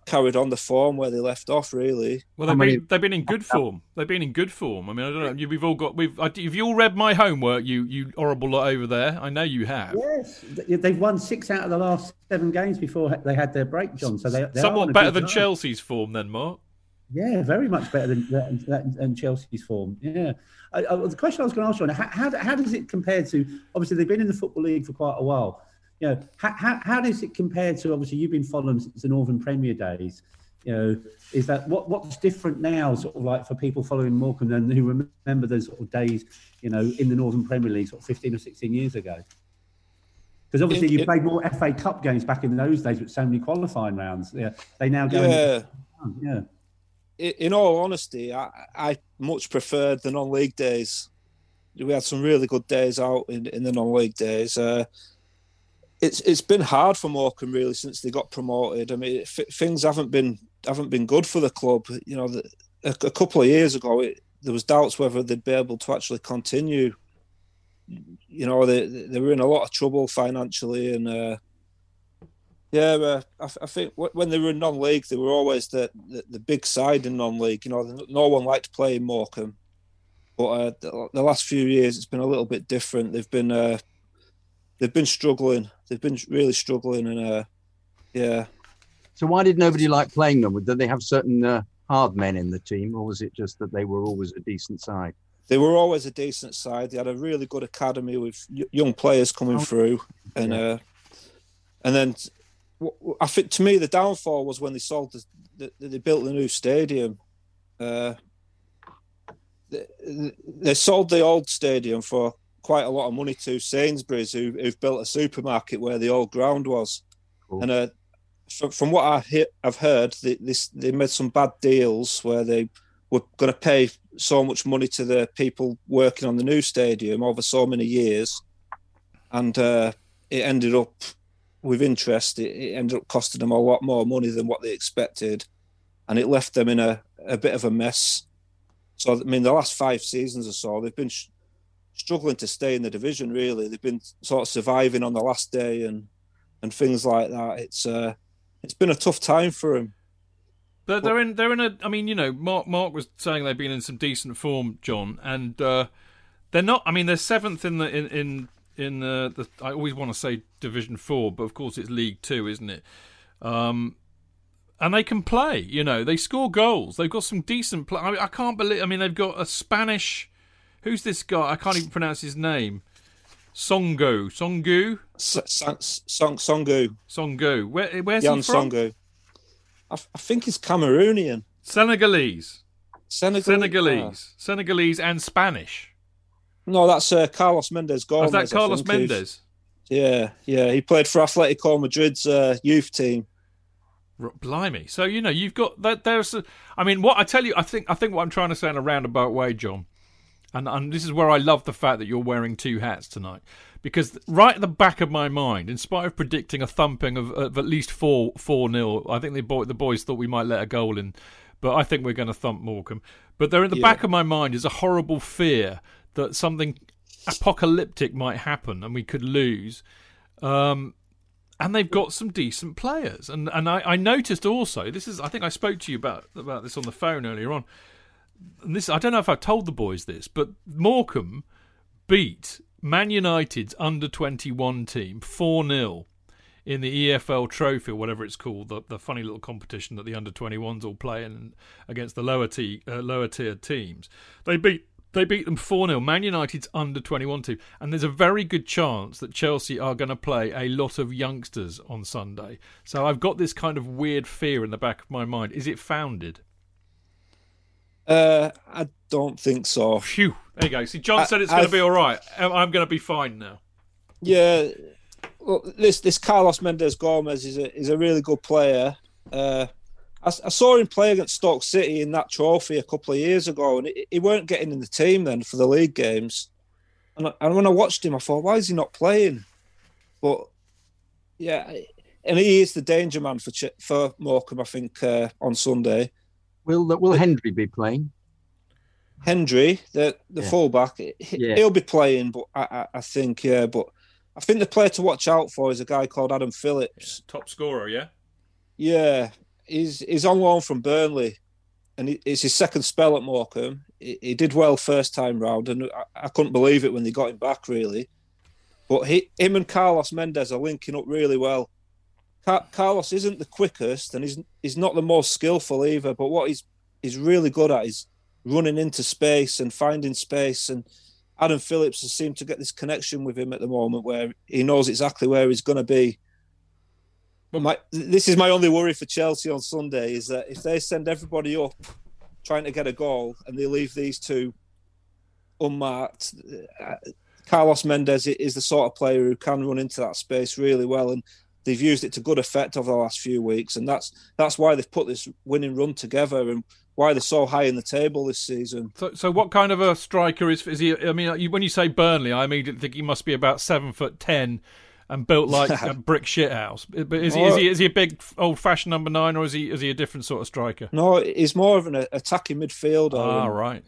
carried on the form where they left off. Really. Well, they've been they've been in good form. They've been in good form. I mean, I don't know. We've all got we've. Have you all read my homework? You you horrible lot over there. I know you have. Yes, they've won six out of the last seven games before they had their break, Jon. So they somewhat better than Chelsea's form, then, Mark. Yeah, very much better than, than, than Chelsea's form. Yeah. I, I, the question I was going to ask you, how, how, how, does it compare to, obviously, they've been in the Football League for quite a while. You know, how, how, how does it compare to, obviously, you've been following since the Northern Premier days. You know, is that what what's different now, sort of like for people following Morecambe than who remember those sort of days, you know, in the Northern Premier League, sort of 15 or 16 years ago? Because obviously it, you it, played more FA Cup games back in those days with so many qualifying rounds. Yeah, they now go. Yeah. Into, yeah in all honesty, I, I much preferred the non-league days. We had some really good days out in, in the non-league days. Uh, it's it's been hard for Morecambe really since they got promoted. I mean, f- things haven't been haven't been good for the club. You know, the, a, a, couple of years ago, it, there was doubts whether they'd be able to actually continue. You know, they they were in a lot of trouble financially, and uh, yeah, uh, I, I, think when they were in non-league, they were always the, the, the big side in non-league. You know, no one liked playing Morecambe, but uh, the, the, last few years it's been a little bit different. They've been uh, they've been struggling. They've been really struggling, and uh, yeah. So why did nobody like playing them? Did they have certain uh, hard men in the team, or was it just that they were always a decent side? They were always a decent side. They had a really good academy with young players coming oh, through, and yeah. uh, and then I think to me the downfall was when they sold the, the they built the new stadium. Uh, they, they sold the old stadium for quite a lot of money to Sainsbury's, who, who've built a supermarket where the old ground was. Cool. And uh, from, from what I he- I've heard, they, this, they made some bad deals where they were going to pay so much money to the people working on the new stadium over so many years, and uh, it ended up with interest. It, it, ended up costing them a lot more money than what they expected, and it left them in a, a bit of a mess. So I mean, the last five seasons or so, they've been sh- struggling to stay in the division. Really, they've been sort of surviving on the last day and and things like that. It's uh, it's been a tough time for them. They're, they're in. They're in a. I mean, you know, Mark. Mark was saying they've been in some decent form, Jon, and uh, they're not. I mean, they're seventh in the in in in the, the. I always want to say Division Four, but of course it's League Two, isn't it? Um, and they can play. You know, they score goals. They've got some decent play. I, mean, I can't believe. I mean, they've got a Spanish. Who's this guy? I can't even pronounce his name. Songo. Songu. Song Songu. Songu. Where, where's Jan he from? Songu. I, I think he's Cameroonian. Senegalese. Senegal- Senegalese. Ah. Senegalese and Spanish. No, that's uh, Carlos Mendes Gomes. Oh, is that Carlos Mendes? Yeah, yeah. He played for Atletico Madrid's uh, youth team. Blimey! So you know you've got that. There's, a, I mean, what I tell you, I think, I think what I'm trying to say in a roundabout way, Jon, and and this is where I love the fact that you're wearing two hats tonight because right at the back of my mind, in spite of predicting a thumping of, of at least four four nil, I think the boy the boys thought we might let a goal in, but I think we're going to thump Morecambe. But there in the yeah. back of my mind is a horrible fear that something apocalyptic might happen and we could lose. Um, and they've got some decent players, and and I, I noticed also this is I think I spoke to you about about this on the phone earlier on. And this I don't know if I told the boys this, but Morecambe beat Man United's under 21 team 4 0 in the EFL Trophy or whatever it's called, the, the funny little competition that the under 21s all play in against the lower, t, uh, lower tier teams. They beat they beat them 4 0. Man United's under 21 team. And there's a very good chance that Chelsea are going to play a lot of youngsters on Sunday. So I've got this kind of weird fear in the back of my mind. Is it founded? Uh, I don't think so. Phew. There you go. See, Jon I, said it's going to be all right. I'm going to be fine now. Yeah. Well, this this Carlos Mendes Gomes is a is a really good player. Uh, I, I, saw him play against Stoke City in that trophy a couple of years ago, and he, he weren't getting in the team then for the league games. And, and when I watched him, I thought, why is he not playing? But yeah, and he is the danger man for for Morecambe, I think, uh, on Sunday. Will Will Hendry be playing? Hendry, the the yeah. fullback, yeah. he'll be playing, but I, I, I, think yeah, but I think the player to watch out for is a guy called Adam Phillips, top scorer, yeah, yeah, he's he's on loan from Burnley, and it's his second spell at Morecambe. He, he did well first time round, and I, I, couldn't believe it when they got him back really. But he, him and Carlos Mendes are linking up really well. Carlos isn't the quickest, and he's he's not the most skillful either. But what he's he's really good at is running into space and finding space. And Adam Phillips has seemed to get this connection with him at the moment, where he knows exactly where he's going to be. But my this is my only worry for Chelsea on Sunday is that if they send everybody up trying to get a goal and they leave these two unmarked. Uh, Carlos Mendes is the sort of player who can run into that space really well, and they've used it to good effect over the last few weeks, and that's that's why they've put this winning run together and why they're so high in the table this season. So, so what kind of a striker is is he? I mean, when you say Burnley, I immediately think he must be about seven foot ten and built like a brick shithouse. But is he, is he is he a big old fashioned number nine, or is he is he a different sort of striker? No, he's more of an attacking midfielder. Ah, right.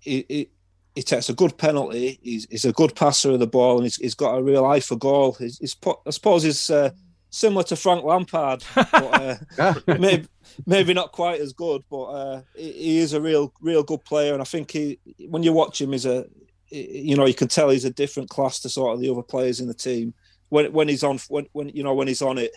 He, he, he takes a good penalty. He's, he's a good passer of the ball, and he's, he's got a real eye for goal. He's, he's I suppose he's uh, similar to Frank Lampard, but, uh, maybe maybe not quite as good. But uh, he, he, is a real real good player, and I think he when you watch him, is a you know you can tell he's a different class to sort of the other players in the team. When when he's on when when you know when he's on it,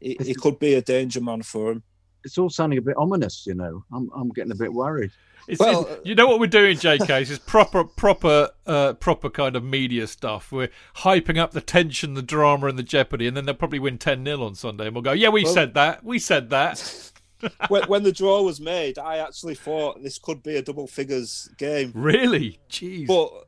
it, he could be a danger man for him. it's all sounding a bit ominous. You know, I'm I'm getting a bit worried. It's, Well, it's- you know what we're doing, JK? Is proper, proper, uh, proper kind of media stuff. We're hyping up the tension, the drama, and the jeopardy, and then they'll probably win ten 0 on Sunday, and we'll go, "Yeah, we Well- said that. We said that." when, when the draw was made, I actually thought this could be a double figures game, Really? Jeez. but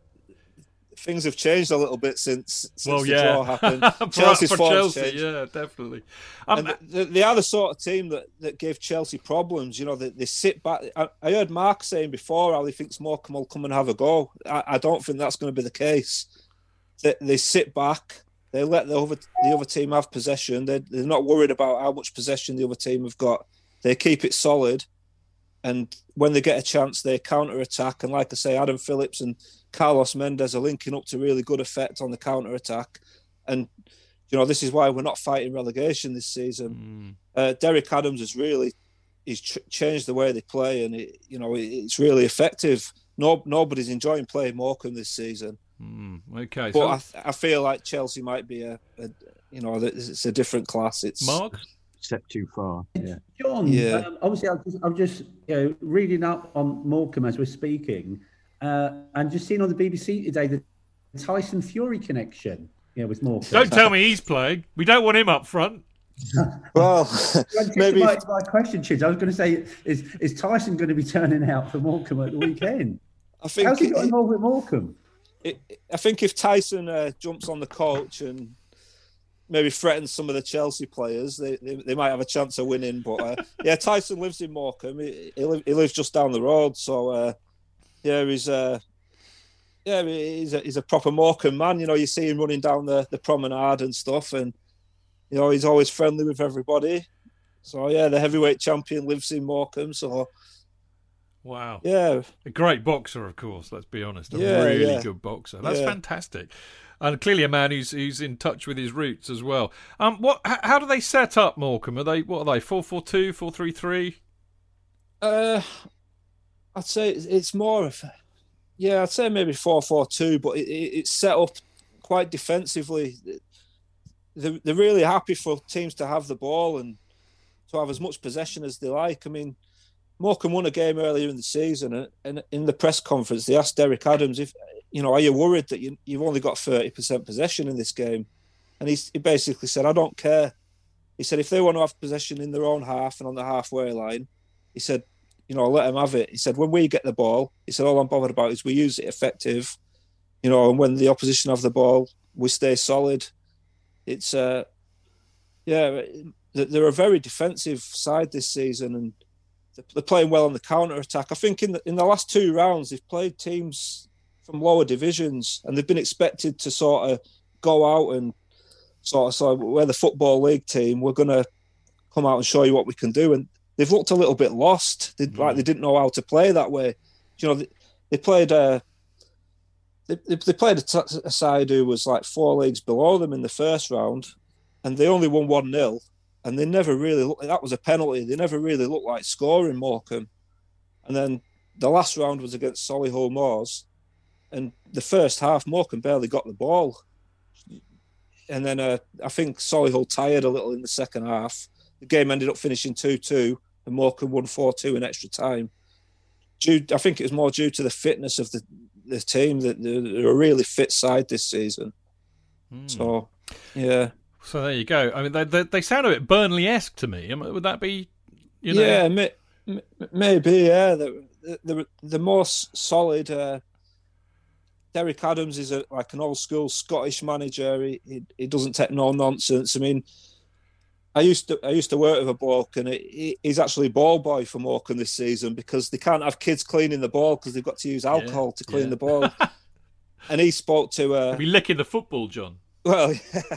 things have changed a little bit since since well, the yeah. draw happened. for, Chelsea's for form's Chelsea, changed. yeah, definitely. Um, and the, the other sort of team that, that gave Chelsea problems, you know, they, they sit back. I, I heard Mark saying before how he thinks Morecambe will come and have a go. I, I don't think that's going to be the case. They, they sit back, they let the other the other team have possession. They're, they're not worried about how much possession the other team have got. They keep it solid, and when they get a chance, they counter attack. And like I say, Adam Phillips and Carlos Mendes are linking up to really good effect on the counter attack. And you know, this is why we're not fighting relegation this season. mm, Uh, Derek Adams has really he's ch- changed the way they play, and it, you know it, it's really effective. No, nobody's enjoying playing Morecambe this season, mm, okay. but So, I, th- I feel like Chelsea might be a, a you know it's a different class. It's Mark, Step too far. Yeah. Jon, Yeah. um, obviously, I'm just, I'm just you know, reading up on Morecambe as we're speaking, uh, and just seeing on the BBC today the Tyson Fury connection. Yeah, know, with Morecambe. don't tell me he's playing. We don't want him up front. well, Maybe maybe my, my question, Chids. I was going to say, is is Tyson going to be turning out for Morecambe at the weekend? I think How's he got involved with Morecambe? it, I think if Tyson uh, jumps on the coach and maybe threatens some of the Chelsea players, they, they, they might have a chance of winning. But uh, yeah, Tyson lives in Morecambe. He, he, live, he lives just down the road, so uh, yeah, he's uh, yeah he's a, he's a proper Morecambe man. You know, you see him running down the, the promenade and stuff, and you know he's always friendly with everybody. So yeah, the heavyweight champion lives in Morecambe. So Wow. yeah, A great boxer, of course. Let's be honest. A Yeah, really yeah. good boxer. That's Yeah. fantastic, and clearly a man who's who's in touch with his roots as well. Um, what? How, how do they set up Morecambe? Are they what are they? Four four two, four three three. Uh, I'd say it's- more of, yeah, I'd say maybe four four two, but it, it, it's set up quite defensively. They're, they're really happy for teams to have the ball and to have as much possession as they like. I mean, Morecambe won a game earlier in the season, and, and in the press conference, they asked Derek Adams if, you know, are you worried that you, you've only got thirty percent possession in this game? And he, he basically said, I don't care. He said, if they want to have possession in their own half and on the halfway line, he said, you know, let him have it. He said, when we get the ball, he said, all I'm bothered about is we use it effective, you know, and when the opposition have the ball, we stay solid. It's, uh, yeah, they're a very defensive side this season, and they're playing well on the counter attack. I think in the, in the last two rounds, they've played teams from lower divisions, and they've been expected to sort of go out and sort of so we're the football league team. We're going to come out and show you what we can do, and they've looked a little bit lost. They, Like they didn't know how to play that way. You know, they, they played. Uh, they, they, played a, t- a side who was like four leagues below them in the first round, and they only won one 0 and they never really looked. That was a penalty. They never really looked like scoring Morecambe. And then the last round was against Solihull Moors, and the first half Morecambe barely got the ball. And then uh, I think Solihull tired a little in the second half. The game ended up finishing two-two, and Morecambe won four-two in extra time. Due, I think it was more due to the fitness of the the team that they're, a really fit side this season. So, yeah, So there you go. I mean, they they, they sound a bit Burnley esque to me. Would that be? You know, yeah, may, maybe. Yeah, the the the more s- solid. Uh, Derek Adams is a, like an old school Scottish manager. He, he he doesn't take no nonsense. I mean, I used to I used to work with a bloke, and he, he's actually ball boy for Morecambe this season because they can't have kids cleaning the ball because they've got to use alcohol to clean yeah. the ball. and he spoke to uh, be licking the football, Jon. well,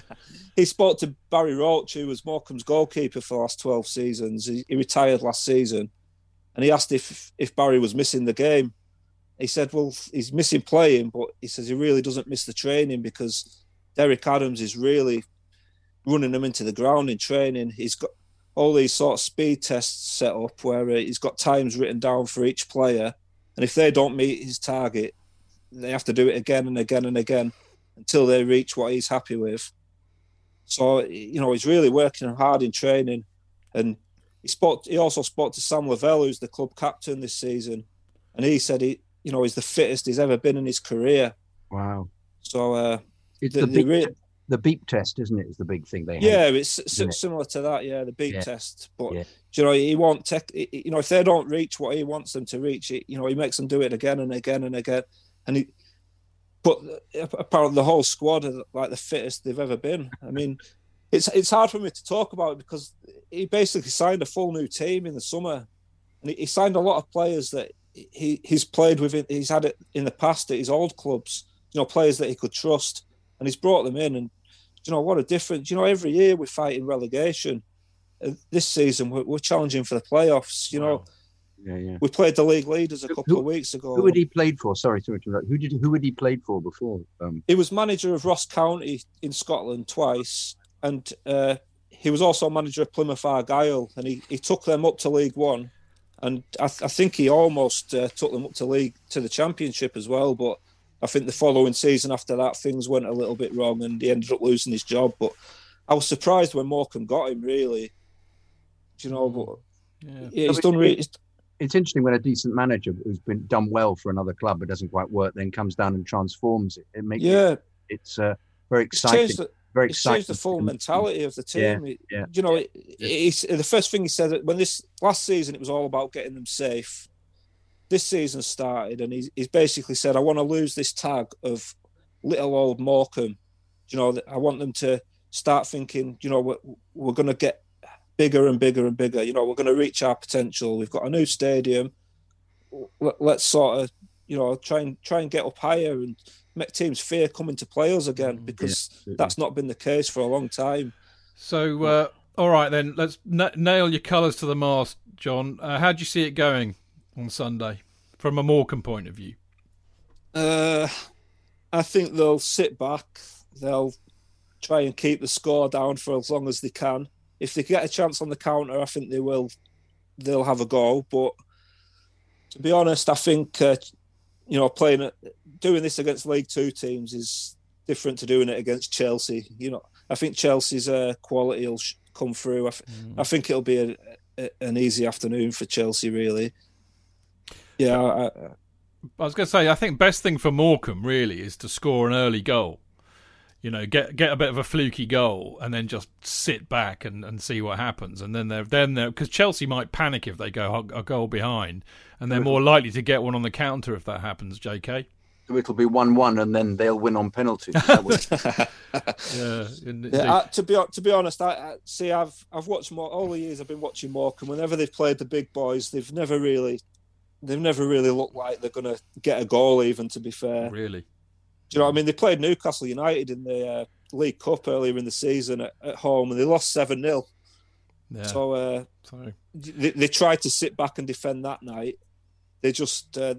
he spoke to Barry Roche, who was Morecambe's goalkeeper for the last 12 seasons. He, he retired last season. And he asked if, if Barry was missing the game. He said, well, he's missing playing, but he says he really doesn't miss the training because Derek Adams is really running them into the ground in training. He's got all these sort of speed tests set up where uh, he's got times written down for each player. And if they don't meet his target, they have to do it again and again and again until they reach what he's happy with. So you know he's really working hard in training, and he spoke. He also spoke to Sam Lavelle, who's the club captain this season, and he said he, you know, he's the fittest he's ever been in his career. Wow. So uh, It's the, the, the beep, re- the beep test, isn't it? Is the big thing they hate. yeah, it's s- it? similar to that. Yeah, the beep Yeah. test. But Yeah. you know, he won't take. You know, if they don't reach what he wants them to reach, it, you know, he makes them do it again and again and again. And he, but uh, apparently the whole squad are like the fittest they've ever been. I mean, it's it's hard for me to talk about because he basically signed a full new team in the summer, and he, he signed a lot of players that he he's played with. He's had it in the past at his old clubs. You know, players that he could trust, and he's brought them in. And you know what a difference. You know, every year we're fighting relegation. Uh, This season we're, we're challenging for the playoffs. You know, Wow. yeah, yeah. we played the league leaders a couple who- of weeks ago. Who had he played for? Sorry to interrupt. Who did who had he played for before? Um, he was manager of Ross County in Scotland twice, and uh, he was also manager of Plymouth Argyle, and he, he took them up to League One, and I, th- I think he almost uh, took them up to league to the Championship as well. But I think the following season after that, things went a little bit wrong, and he ended up losing his job. But I was surprised when Morecambe got him. Really, Do you know, but Yeah. yeah, he's done really. it's interesting when a decent manager who's been done well for another club but doesn't quite work, then comes down and transforms it. It makes it, Yeah, it's uh, very exciting. changed. The, very it's exciting. changed the full mentality of the team. It- yeah. You know, it, it's, the first thing he said that when this last season, it was all about getting them safe. This season started, and he's, he's basically said, "I want to lose this tag of little old Morecambe. You know, I want them to start thinking. You know, we're, we're going to get bigger and bigger and bigger. You know, we're going to reach our potential. We've got a new stadium. Let, let's sort of, you know, try and try and get up higher and make teams fear coming to play us again because absolutely. that's not been the case for a long time. So, uh, all right then, let's n- nail your colours to the mast, Jon. Uh, how do you see it going on Sunday from a Morecambe point of view? Uh, I think they'll sit back. They'll try and keep the score down for as long as they can. If they get a chance on the counter, I think they will. They'll have a go. But to be honest, I think uh, you know playing doing this against League Two teams is different to doing it against Chelsea. You know, I think Chelsea's uh, quality will sh- come through. I, th- I think it'll be a, a, an easy afternoon for Chelsea. Really, yeah. I, I, I was going to say, I think best thing for Morecambe really is to score an early goal. You know, get get a bit of a fluky goal and then just sit back and, and see what happens. And then they're then they're because Chelsea might panic if they go a goal behind, and they're more likely to get one on the counter if that happens. J.K. It'll be one-one, and then they'll win on penalties. Yeah, Yeah, I, to be to be honest, I, I see. I've I've watched more all the years I've been watching Morecambe. Whenever they've played the big boys, they've never really, they've never really looked like they're going to get a goal. Even to be fair, really. do you know what I mean? They played Newcastle United in the uh, League Cup earlier in the season at, at home, and they lost seven 0 Yeah. So uh, they, they tried to sit back and defend that night. They just uh,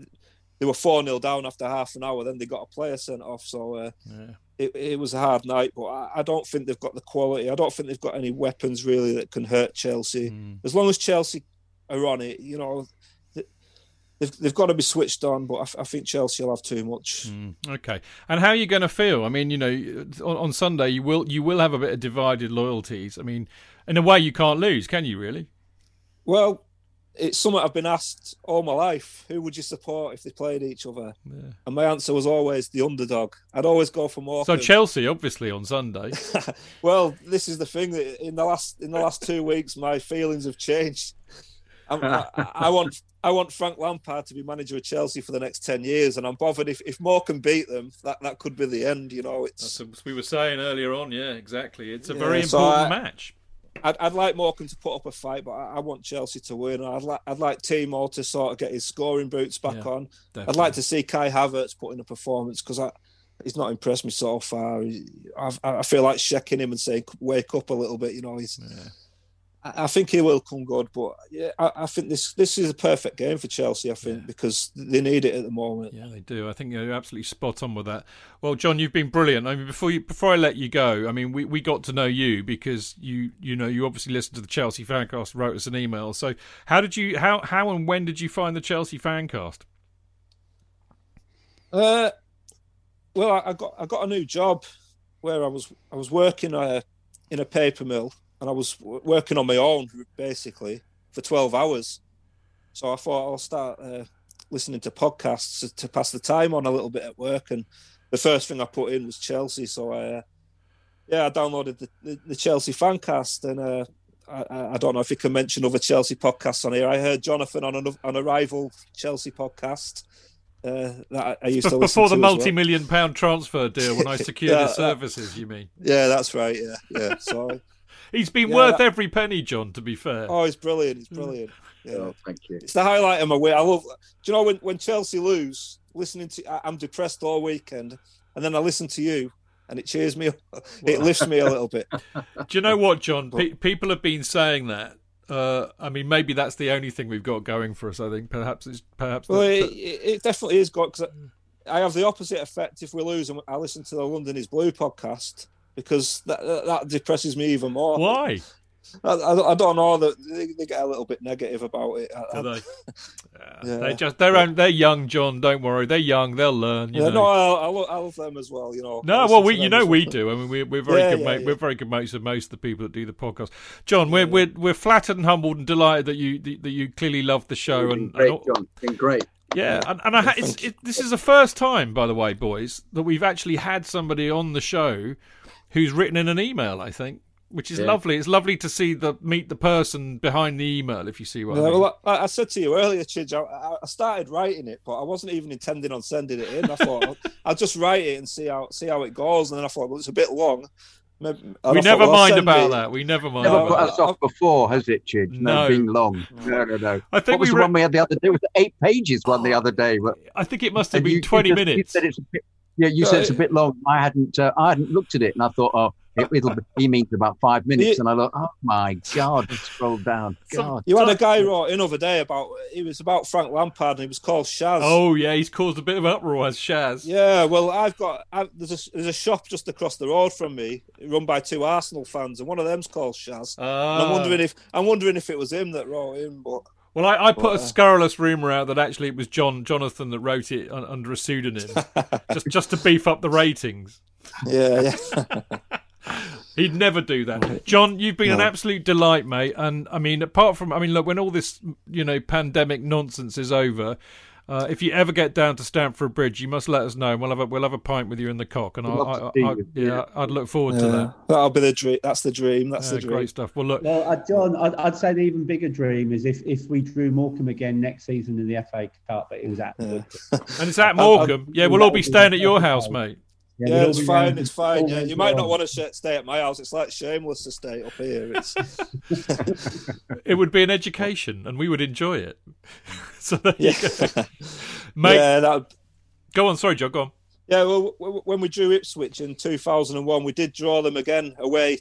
they were four 0 down after half an hour. Then they got a player sent off. So. Uh, yeah. it, it was a hard night, but I, I don't think they've got the quality. I don't think they've got any weapons really that can hurt Chelsea. Mm. As long as Chelsea are on it, you know, they've, they've got to be switched on. But I, f- I think Chelsea will have too much. Mm, okay. And how are you going to feel? I mean, you know, on, on Sunday you will you will have a bit of divided loyalties. I mean, in a way you can't lose, can you? Really? Well, it's something I've been asked all my life. Who would you support if they played each other? Yeah. And my answer was always the underdog. I'd always go for more. So Chelsea, obviously, on Sunday. well, this is the thing that in the last in the last two weeks, my feelings have changed. I'm, I, I want I want Frank Lampard to be manager of Chelsea for the next ten years, and I'm bothered if if Morecambe beat them, that that could be the end. You know, it's That's what we were saying earlier on. Yeah, exactly. It's a Yeah, very so important I- match. I'd, I'd like Morecambe to put up a fight, but I, I want Chelsea to win. I'd like I'd like Timo to sort of get his scoring boots back Yeah, on. I'd like to see Kai Havertz put in a performance because I. He's not impressed me so far. I've, I feel like shaking him and saying, "Wake up a little bit." You know, he's Yeah. I think he will come good, but yeah, I, I think this this is a perfect game for Chelsea. I think Yeah. because they need it at the moment. Yeah, they do. I think you're absolutely spot on with that. Well, Jon, you've been brilliant. I mean, before you before I let you go, I mean, we, we got to know you because you you know you obviously listened to the Chelsea fancast, wrote us an email. So how did you how how and when did you find the Chelsea fancast? Uh, well, I, I got I got a new job where I was I was working uh, in a paper mill and I was working on my own basically, for twelve hours. So I thought I'll start uh, listening to podcasts to, to, pass the time on a little bit at work. And the first thing I put in was Chelsea. So I, uh, yeah, I downloaded the, the, the Chelsea Fancast, and uh, I, I, don't know if you can mention other Chelsea podcasts on here. I heard Jonathan on, an, on a rival Chelsea podcast. Uh, that I used to before the multi-million well. pound transfer deal when I secured yeah, his services. you mean? Yeah, that's right. Yeah, yeah. So he's been yeah, worth that... every penny, Jon. To be fair. Oh, he's brilliant. He's brilliant. Yeah. Oh, thank you. It's the highlight of my week. I love. Do you know when, when Chelsea lose? Listening to, I'm depressed all weekend, and then I listen to you, and it cheers me up. It lifts me a little bit. Do you know what, Jon? Pe- people have been saying that. Uh, I mean, maybe that's the only thing we've got going for us. I think perhaps it's perhaps. Well, it, it, definitely is got because I have the opposite effect if we lose, and I listen to the London is Blue podcast because that, that, that depresses me even more. Why? I, I, I, don't know that they, they, get a little bit negative about it. Do they? yeah. They just they're own, they're young, Jon. Don't worry, they're young. They'll learn. yeah, know. no, I, I, love, I love them as well. You know. No, well, we you know we do. I mean, we, we're very yeah, good. Yeah, mate, yeah. We're very good mates of most of the people that do the podcast. Jon, we're we're we're flattered and humbled and delighted that you that you clearly love the show. And great, and, Jon. Been great. Yeah, and, and I, it's, it, this is the first time, by the way, boys, that we've actually had somebody on the show who's written in an email. I think which is yeah. lovely. It's lovely to see the meet the person behind the email. If you see what yeah, I mean. Well, I, I, said to you earlier, Chidge, I, I, started writing it, but I wasn't even intending on sending it in. I thought I'll, I'll, just write it and see how see how it goes. And then I thought, well, it's a bit long. Maybe, we never thought, well, mind about it. that. We never mind. Never put us off before, has it, Chidge? No, no. being long. No, no, no. I think what was we re- the one we had the other day? It was eight pages one the oh, other day. But, I think it must have been you, twenty you just, minutes. You said it's a bit, yeah, you said it's a bit long. I hadn't. Uh, I hadn't looked at it, and I thought, oh it, will be, he means about five minutes, and I thought, oh my god, scroll down. God, you had a guy wrote in over day about it was about Frank Lampard, and he was called Shaz. Oh yeah, he's caused a bit of uproar as Shaz. Yeah, well, I've got I've, there's a, there's a shop just across the road from me, run by two Arsenal fans, and one of them's called Shaz. I'm wondering if I'm wondering if it was him that wrote in, but. Well, I, I put a scurrilous rumor out that actually it was John Jonathan that wrote it under a pseudonym, just just to beef up the ratings. Yeah, yeah. He'd never do that. Jon, you've been no. an absolute delight, mate. And I mean, apart from, I mean, look, when all this, you know, pandemic nonsense is over, uh, if you ever get down to Stamford Bridge, you must let us know. And we'll have a we'll have a pint with you in the cock, and I, I, I, yeah, I'd look forward yeah. to that. That'll be the dream. That's the dream. That's yeah, the dream. Great stuff. Well, look, well, uh, Jon, I'd, I'd, say the even bigger dream is if if we drew Morecambe again next season in the FA Cup, but it was at yeah. and it's at Morecambe. yeah, we'll all be staying at your house, mate. Yeah, yeah it's fine. It's fine. Yeah, you might not want to stay at my house. It's like shameless to stay up here. It's... it would be an education, and we would enjoy it. so there yeah. you go, mate. Yeah, that... Go on. Sorry, Joe. Go on. Yeah, well, when we drew Ipswich in 2001, we did draw them again away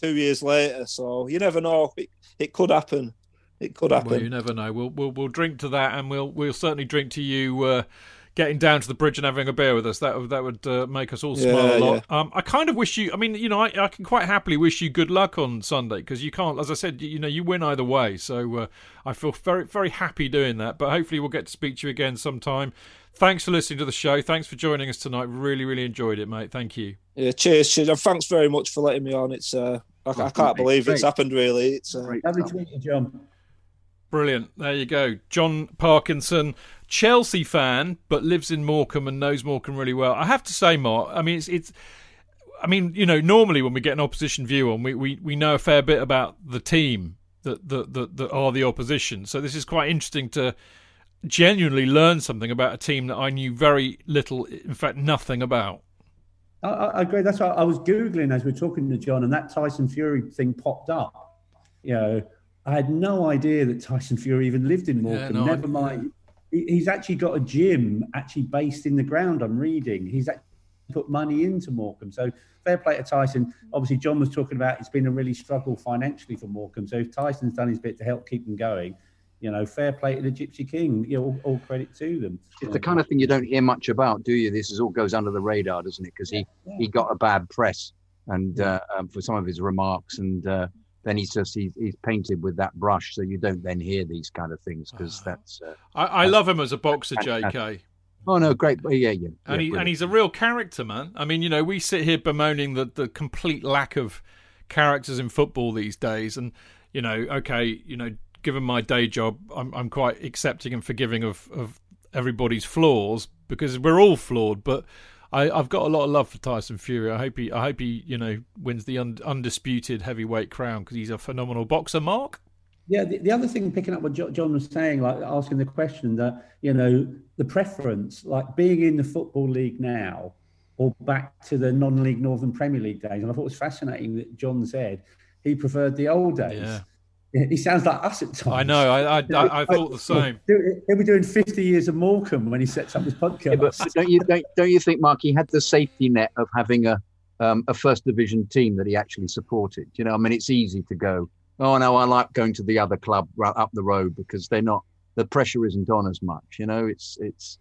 two years later. So you never know; it, it could happen. It could happen. Well, you never know. We'll we'll we'll drink to that, and we'll we'll certainly drink to you. Uh, getting down to the bridge and having a beer with us. That that would uh, make us all smile yeah, a lot. Yeah. Um, I kind of wish you. I mean, you know, I, I can quite happily wish you good luck on Sunday because you can't. As I said, you, you know, you win either way. So uh, I feel very very happy doing that. But hopefully, we'll get to speak to you again sometime. Thanks for listening to the show. Thanks for joining us tonight. Really, really enjoyed it, mate. Thank you. Yeah, cheers, cheers. And thanks very much for letting me on. It's uh, I, I can't believe it's happened. Really, it's uh, lovely to meet you, Jon. Brilliant. There you go. Jon Parkinson, Chelsea fan, but lives in Morecambe and knows Morecambe really well. I have to say, Mark, I mean, it's, it's I mean, you know, normally when we get an opposition view on, we, we, we know a fair bit about the team that, that, that, that are the opposition. So this is quite interesting to genuinely learn something about a team that I knew very little, in fact, nothing about. I, I agree. That's why I was Googling as we are talking to Jon, and that Tyson Fury thing popped up. You know, I had no idea that Tyson Fury even lived in Morecambe. Yeah, no, Never mind. He's actually got a gym actually based in the ground. I'm reading. He's put money into Morecambe. So fair play to Tyson. Obviously, Jon was talking about it's been a really struggle financially for Morecambe. So if Tyson's done his bit to help keep them going, you know, fair play to the Gypsy King. You know, all, all credit to them. It's the kind of thing you don't hear much about, do you? This is all goes under the radar, doesn't it? Because he yeah. he got a bad press and uh, um, for some of his remarks and. Uh, then he's just he's, he's, painted with that brush, so you don't then hear these kind of things because uh, that's. Uh, I, I that's, love him as a boxer, J.K. Oh no, great! Yeah, yeah, and he and he's a real character, man. I mean, you know, we sit here bemoaning the the complete lack of characters in football these days, and you know, okay, you know, given my day job, I'm, I'm quite accepting and forgiving of, of everybody's flaws because we're all flawed. But I, have got a lot of love for Tyson Fury. I hope he, I hope he, you know, wins the un, undisputed heavyweight crown because he's a phenomenal boxer. Mark. Yeah, the, the, other thing, picking up what Jon was saying, like asking the question that you know the preference, like being in the football league now, or back to the non-league Northern Premier League days, and I thought it was fascinating that Jon said he preferred the old days. Yeah. He sounds like us at times. I know. I I, I, I thought the same. He'll be doing fifty years of Morecambe when he sets up his podcast. Yeah, but don't you don't, don't you think, Mark? He had the safety net of having a um, a first division team that he actually supported. You know, I mean, it's easy to go. Oh no, I like going to the other club right up the road because they're not. The pressure isn't on as much. You know, it's it's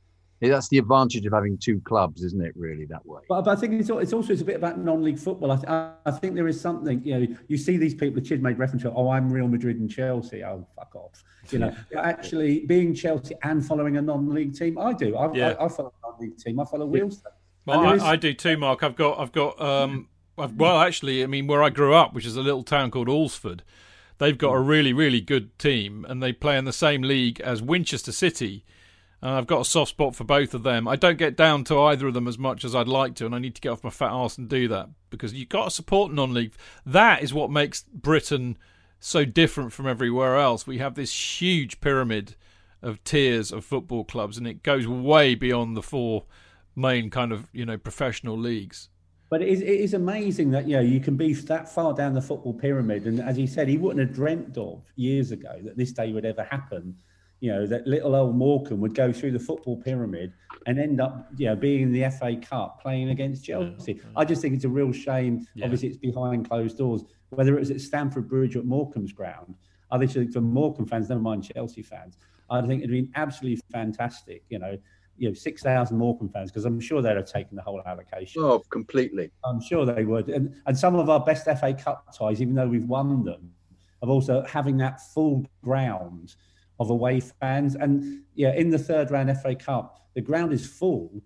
that's the advantage of having two clubs, isn't it? Really, that way. But, but I think it's, it's also it's a bit about non-league football. I, th- I think there is something. You know, you see these people. Chid made reference to, oh, I'm Real Madrid and Chelsea. Oh, fuck off. You know, actually being Chelsea and following a non-league team, I do. I, yeah. I, I follow a non-league team. I follow Wealdstone. Well, I, is... I, do too, Mark. I've got, I've got. Um, I've, well, actually, I mean, where I grew up, which is a little town called Alresford, they've got a really, really good team, and they play in the same league as Winchester City and I've got a soft spot for both of them. I don't get down to either of them as much as I'd like to, and I need to get off my fat ass and do that because you've got to support non-league. That is what makes Britain so different from everywhere else. We have this huge pyramid of tiers of football clubs, and it goes way beyond the four main kind of you know professional leagues. But it is, it is amazing that you know you can be that far down the football pyramid, and as he said, he wouldn't have dreamt of years ago that this day would ever happen you know, that little old Morecambe would go through the football pyramid and end up, you know, being in the FA Cup playing against Chelsea. Yeah, yeah. I just think it's a real shame. Yeah. Obviously, it's behind closed doors. Whether it was at Stamford Bridge or at Morecambe's ground, I think for Morecambe fans, never mind Chelsea fans, I think it'd been absolutely fantastic. You know, you know, six thousand Morecambe fans because I'm sure they'd have taken the whole allocation. Oh, completely. I'm sure they would. And and some of our best FA Cup ties, even though we've won them, of also having that full ground of away fans. And yeah, in the third round FA Cup, the ground is full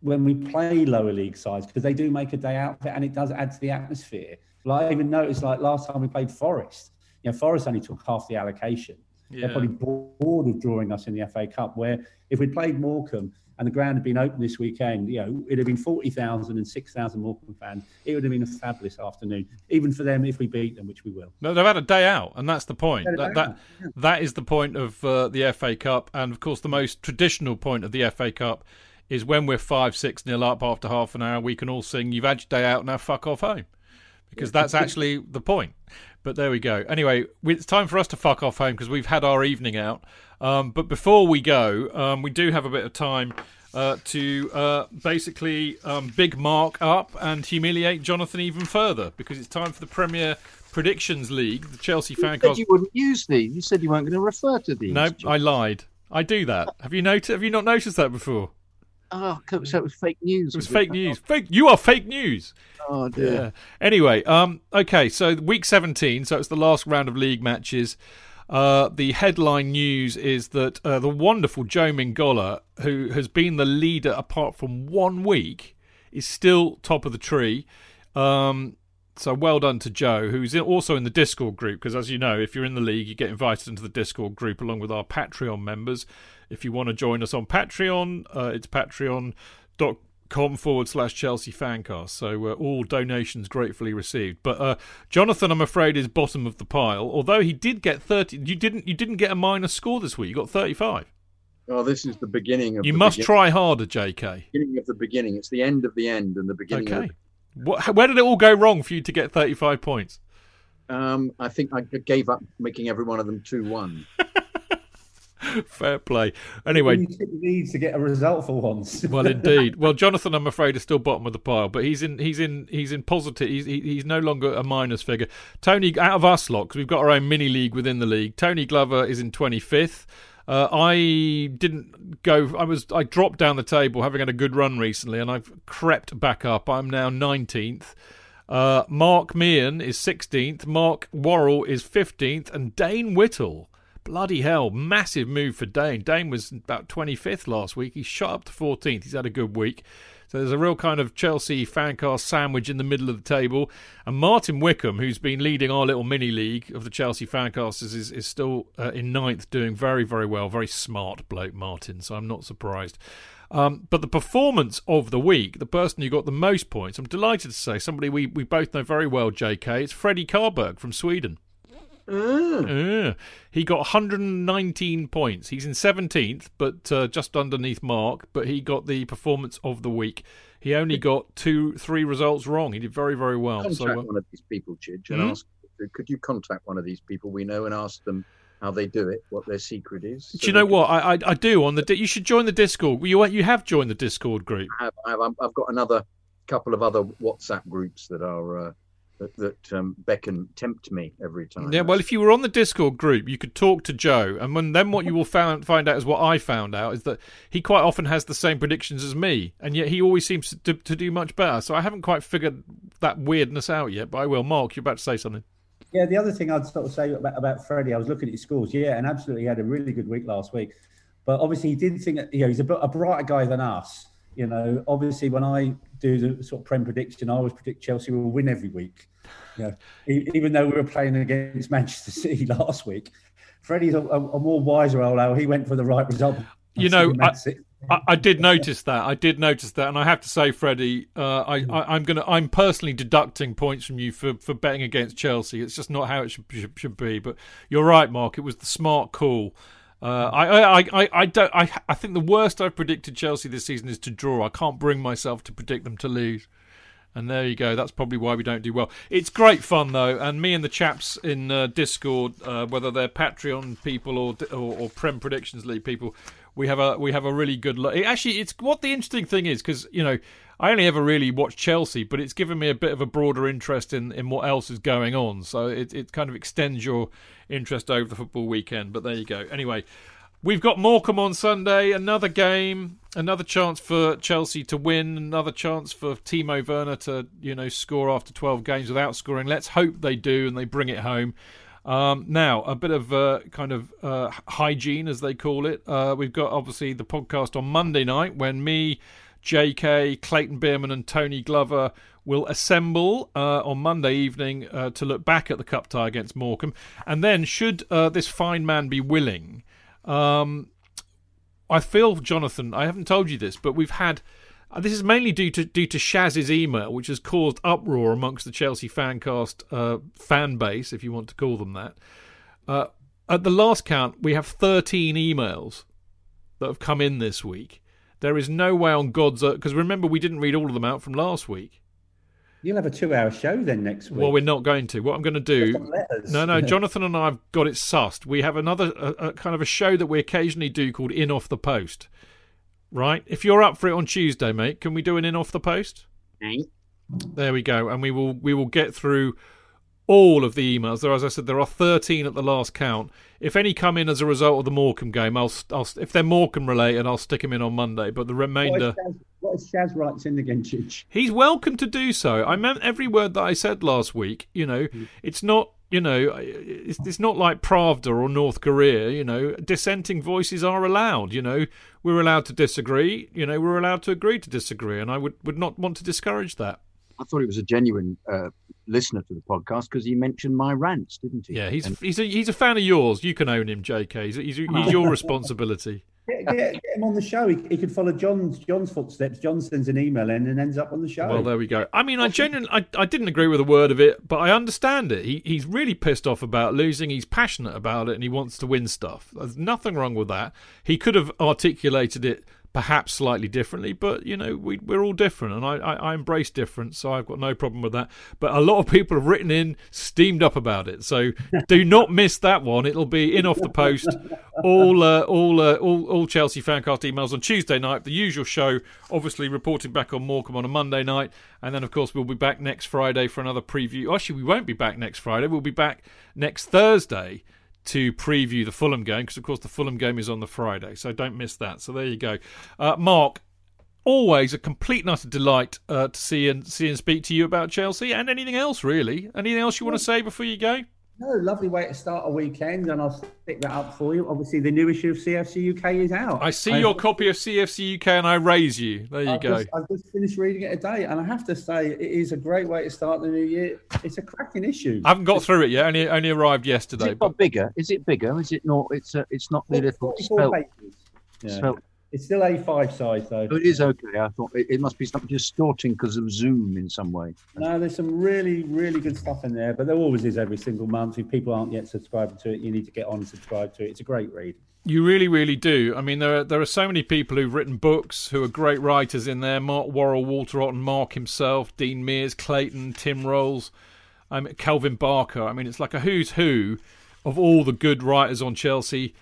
when we play lower league sides because they do make a day out of it and it does add to the atmosphere. Like I even noticed like last time we played Forest, you know, Forest only took half the allocation. Yeah. They're probably bored of drawing us in the FA Cup. Where if we played Morecambe and the ground had been open this weekend, you know, it'd have been 40,000 and 6,000 Morecambe fans. It would have been a fabulous afternoon, even for them if we beat them, which we will. No, they've had a day out, and that's the point. That, that, yeah. that is the point of uh, the FA Cup. And of course, the most traditional point of the FA Cup is when we're 5 6 nil up after half an hour, we can all sing, You've had your day out, now fuck off home. Because that's actually the point. But there we go. Anyway, it's time for us to fuck off home because we've had our evening out. Um, but before we go, um, we do have a bit of time uh, to uh, basically um, big mark up and humiliate Jonathan even further because it's time for the Premier Predictions League, the Chelsea you fan said You wouldn't use these. You said you weren't going to refer to these. No, I lied. I do that. Have you noticed? Have you not noticed that before? Oh, so it was fake news. It was, fake news. Fake. You are fake news. Oh dear. Yeah. Anyway, um, okay. So week seventeen. So it's the last round of league matches. Uh, the headline news is that uh, the wonderful Joe Mingolla, who has been the leader apart from one week, is still top of the tree. Um, so well done to Joe, who's also in the Discord group. Because as you know, if you're in the league, you get invited into the Discord group along with our Patreon members. If you want to join us on Patreon, uh, it's patreon.com com forward slash Chelsea fancast. So uh, all donations gratefully received. But uh, Jonathan, I'm afraid, is bottom of the pile. Although he did get thirty, you didn't. You didn't get a minus score this week. You got thirty-five. Oh, this is the beginning of. You must try harder, J.K. Beginning of the beginning. It's the end of the end and the beginning. Okay. The... What, where did it all go wrong for you to get thirty-five points? Um, I think I gave up making every one of them two-one. Fair play. Anyway, needs to get a result for once. well, indeed. Well, Jonathan, I'm afraid, is still bottom of the pile, but he's in he's in he's in positive. He's he's no longer a minus figure. Tony, out of us lot, because we've got our own mini league within the league. Tony Glover is in 25th. Uh, I didn't go. I was. I dropped down the table, having had a good run recently, and I've crept back up. I'm now 19th. Uh, Mark Meehan is 16th. Mark Worrell is 15th, and Dane Whittle Bloody hell, massive move for Dane. Dane was about 25th last week. He shot up to 14th. He's had a good week. So there's a real kind of Chelsea fancast sandwich in the middle of the table. And Martin Wickham, who's been leading our little mini league of the Chelsea fancasters, is, is still uh, in ninth, doing very, very well. Very smart bloke, Martin. So I'm not surprised. Um, but the performance of the week, the person who got the most points, I'm delighted to say, somebody we, we both know very well, JK, it's Freddie Carberg from Sweden. Uh, he got 119 points. He's in 17th, but uh, just underneath Mark. But he got the performance of the week. He only got two, three results wrong. He did very, very well. Contact So, uh, one of these people, Chidge, and Hmm? ask. Could you contact one of these people we know and ask them how they do it, what their secret is? do you know what I, I I do on the di- you should join the Discord. You you have joined the Discord group. I have, I have, I've got another couple of other WhatsApp groups that are uh, that, that um, beckon tempt me every time. Yeah, well, if you were on the Discord group, you could talk to Joe, and when, then what you will found, find out is what I found out is that he quite often has the same predictions as me, and yet he always seems to, to do much better. So I haven't quite figured that weirdness out yet, but I will. Mark, you're about to say something. Yeah, the other thing I'd sort of say about, about Freddie, I was looking at his scores. Yeah, and absolutely, he had a really good week last week. But obviously, he did think that, you know, he's a, a brighter guy than us. You know, obviously, when I do the sort of Prem prediction, I always predict Chelsea will win every week. You know, even though we were playing against Manchester City last week, Freddie's a, a, more wiser old owl. He went for the right result. You know, I- I, I did notice that. I did notice that, and I have to say, Freddie, uh, I, I, I'm gonna, I'm personally deducting points from you for, for betting against Chelsea. It's just not how it should, should, should be. But you're right, Mark. It was the smart call. Uh, I, I, I, I, don't. I, I think the worst I've predicted Chelsea this season is to draw. I can't bring myself to predict them to lose. And there you go. That's probably why we don't do well. It's great fun though, and me and the chaps in uh, Discord, uh, whether they're Patreon people or, or or Prem Predictions League people, we have a we have a really good look. It, actually, it's what the interesting thing is because you know I only ever really watch Chelsea, but it's given me a bit of a broader interest in, in what else is going on. So it it kind of extends your interest over the football weekend. But there you go. Anyway. We've got Morecambe on Sunday, another game, another chance for Chelsea to win, another chance for Timo Werner to, you know, score after 12 games without scoring. Let's hope they do and they bring it home. Um, now, a bit of uh, kind of uh, hygiene, as they call it. Uh, we've got obviously the podcast on Monday night when me, JK, Clayton Beerman, and Tony Glover will assemble uh, on Monday evening uh, to look back at the cup tie against Morecambe. And then, should uh, this fine man be willing, um, I feel, Jonathan, I haven't told you this, but we've had. Uh, this is mainly due to due to Shaz's email, which has caused uproar amongst the Chelsea fancast uh, fan base, if you want to call them that. Uh, at the last count, we have 13 emails that have come in this week. There is no way on God's earth because remember we didn't read all of them out from last week. You'll have a two-hour show then next week. Well, we're not going to. What I'm going to do No, no, Jonathan and I have got it sussed. We have another a, a kind of a show that we occasionally do called In Off the Post. Right? If you're up for it on Tuesday, mate, can we do an In Off the Post? There we go, and we will we will get through all of the emails. There, as I said, there are 13 at the last count. If any come in as a result of the Morecambe game, I'll, I'll if they're Morecambe related, I'll stick them in on Monday. But the remainder. What is Shaz, what Shaz writes in again, Chidge? He's welcome to do so. I meant every word that I said last week. You know, it's not. You know, it's, it's not like Pravda or North Korea. You know, dissenting voices are allowed. You know, we're allowed to disagree. You know, we're allowed to agree to disagree, and I would would not want to discourage that. I thought he was a genuine uh, listener to the podcast because he mentioned my rants, didn't he? Yeah, he's And he's a he's a fan of yours. You can own him, J.K. He's, he's, he's your responsibility. Get, get, get him on the show. He, he could follow John's John's footsteps. John sends an email in and ends up on the show. Well, there we go. I mean, I genuinely, I, I didn't agree with a word of it, but I understand it. He he's really pissed off about losing. He's passionate about it, and he wants to win stuff. There's nothing wrong with that. He could have articulated it perhaps slightly differently, but you know, we we're all different, and I, I I embrace difference, so I've got no problem with that. But a lot of people have written in, steamed up about it, so do not miss that one. It'll be in off the post. All uh, all, uh, all all Chelsea fancast emails on Tuesday night. The usual show, obviously reporting back on Morecambe on a Monday night, and then of course we'll be back next Friday for another preview. Actually, we won't be back next Friday. We'll be back next Thursday to preview the Fulham game because of course the Fulham game is on the Friday, so don't miss that. So there you go, uh, Mark. Always a complete and utter delight uh, to see and see and speak to you about Chelsea and anything else really. Anything else you want to say before you go? No, lovely way to start a weekend, and I'll stick that up for you. Obviously, the new issue of CFC UK is out. I see your copy of CFC UK and I raise you. There you I've go. Just, I've just finished reading it today, and I have to say, it is a great way to start the new year. It's a cracking issue. I haven't got through it yet. Only only arrived Is yesterday. it But got bigger? Is it bigger? Is it not? It's uh, it's not the little 44 spelt. pages. Yeah. spelt- It's still A5 size, though. Oh, it is okay. I thought it, it must be something distorting because of Zoom in some way. No, there's some really, really good stuff in there, but there always is every single month. If people aren't yet subscribed to it, you need to get on and subscribe to it. It's a great read. You really, really do. I mean, there are, there are so many people who've written books who are great writers in there. Mark Worrall, Walter Otton, Mark himself, Dean Mears, Clayton, Tim Rolls, um, Kelvin Barker. I mean, it's like a who's who of all the good writers on Chelsea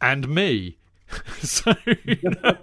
and me. so, you know,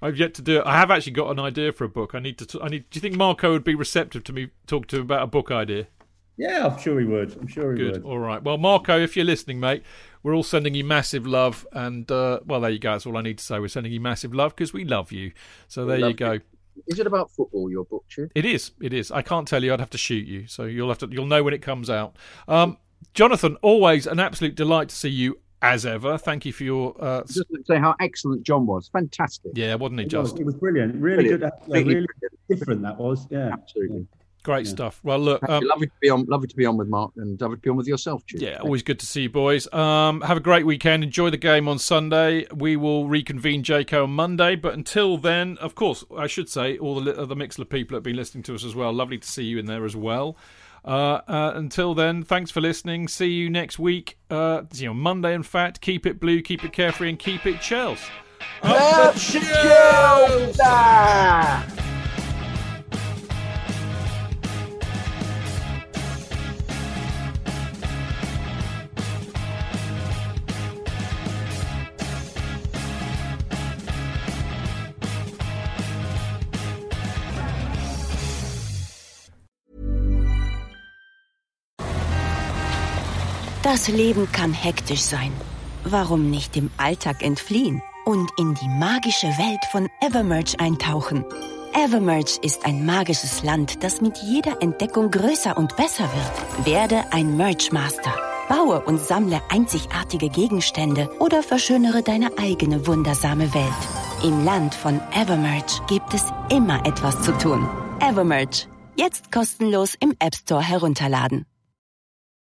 I've yet to do it. I have actually got an idea for a book. I need to. T- I need. Do you think Marco would be receptive to me talk to him about a book idea? Yeah, I'm sure he would. I'm sure he Good. would. All right. Well, Marco, if you're listening, mate, we're all sending you massive love. And, uh, well, there you go. That's all I need to say. We're sending you massive love because we love you. So there you go. you. Is it about football? Your book, Chidge? It is. It is. I can't tell you. I'd have to shoot you. So you'll have to. You'll know when it comes out. Um, Jonathan, always an absolute delight to see you as ever. Thank you for your. Uh, Just to say how excellent John was. Fantastic. yeah, wasn't it It was, it was brilliant. Really Brilliant. good. uh, Completely really different that was. Yeah. Absolutely. great yeah. stuff? Well, look. Um, lovely to be on. Lovely to be on with Mark and lovely to be on with yourself, Chidge. Yeah, always good to see you boys. Um, have a great weekend. Enjoy the game on Sunday. We will reconvene JCO on Monday. But until then, of course, I should say all the li- the Mixlr people that have been listening to us as well. Lovely to see you in there as well. Uh, uh, until then, thanks for listening. See you next week. Uh, see you know, Monday. In fact, keep it blue, keep it carefree, and keep it Chelsea. Up the Chelsea! Das Leben kann hektisch sein. Warum nicht dem Alltag entfliehen und in die magische Welt von Evermerge eintauchen? Evermerge ist ein magisches Land, das mit jeder Entdeckung größer und besser wird. Werde ein Merge Master. Baue und sammle einzigartige Gegenstände oder verschönere deine eigene wundersame Welt. Im Land von Evermerge gibt es immer etwas zu tun. Evermerge. Jetzt kostenlos im App Store herunterladen.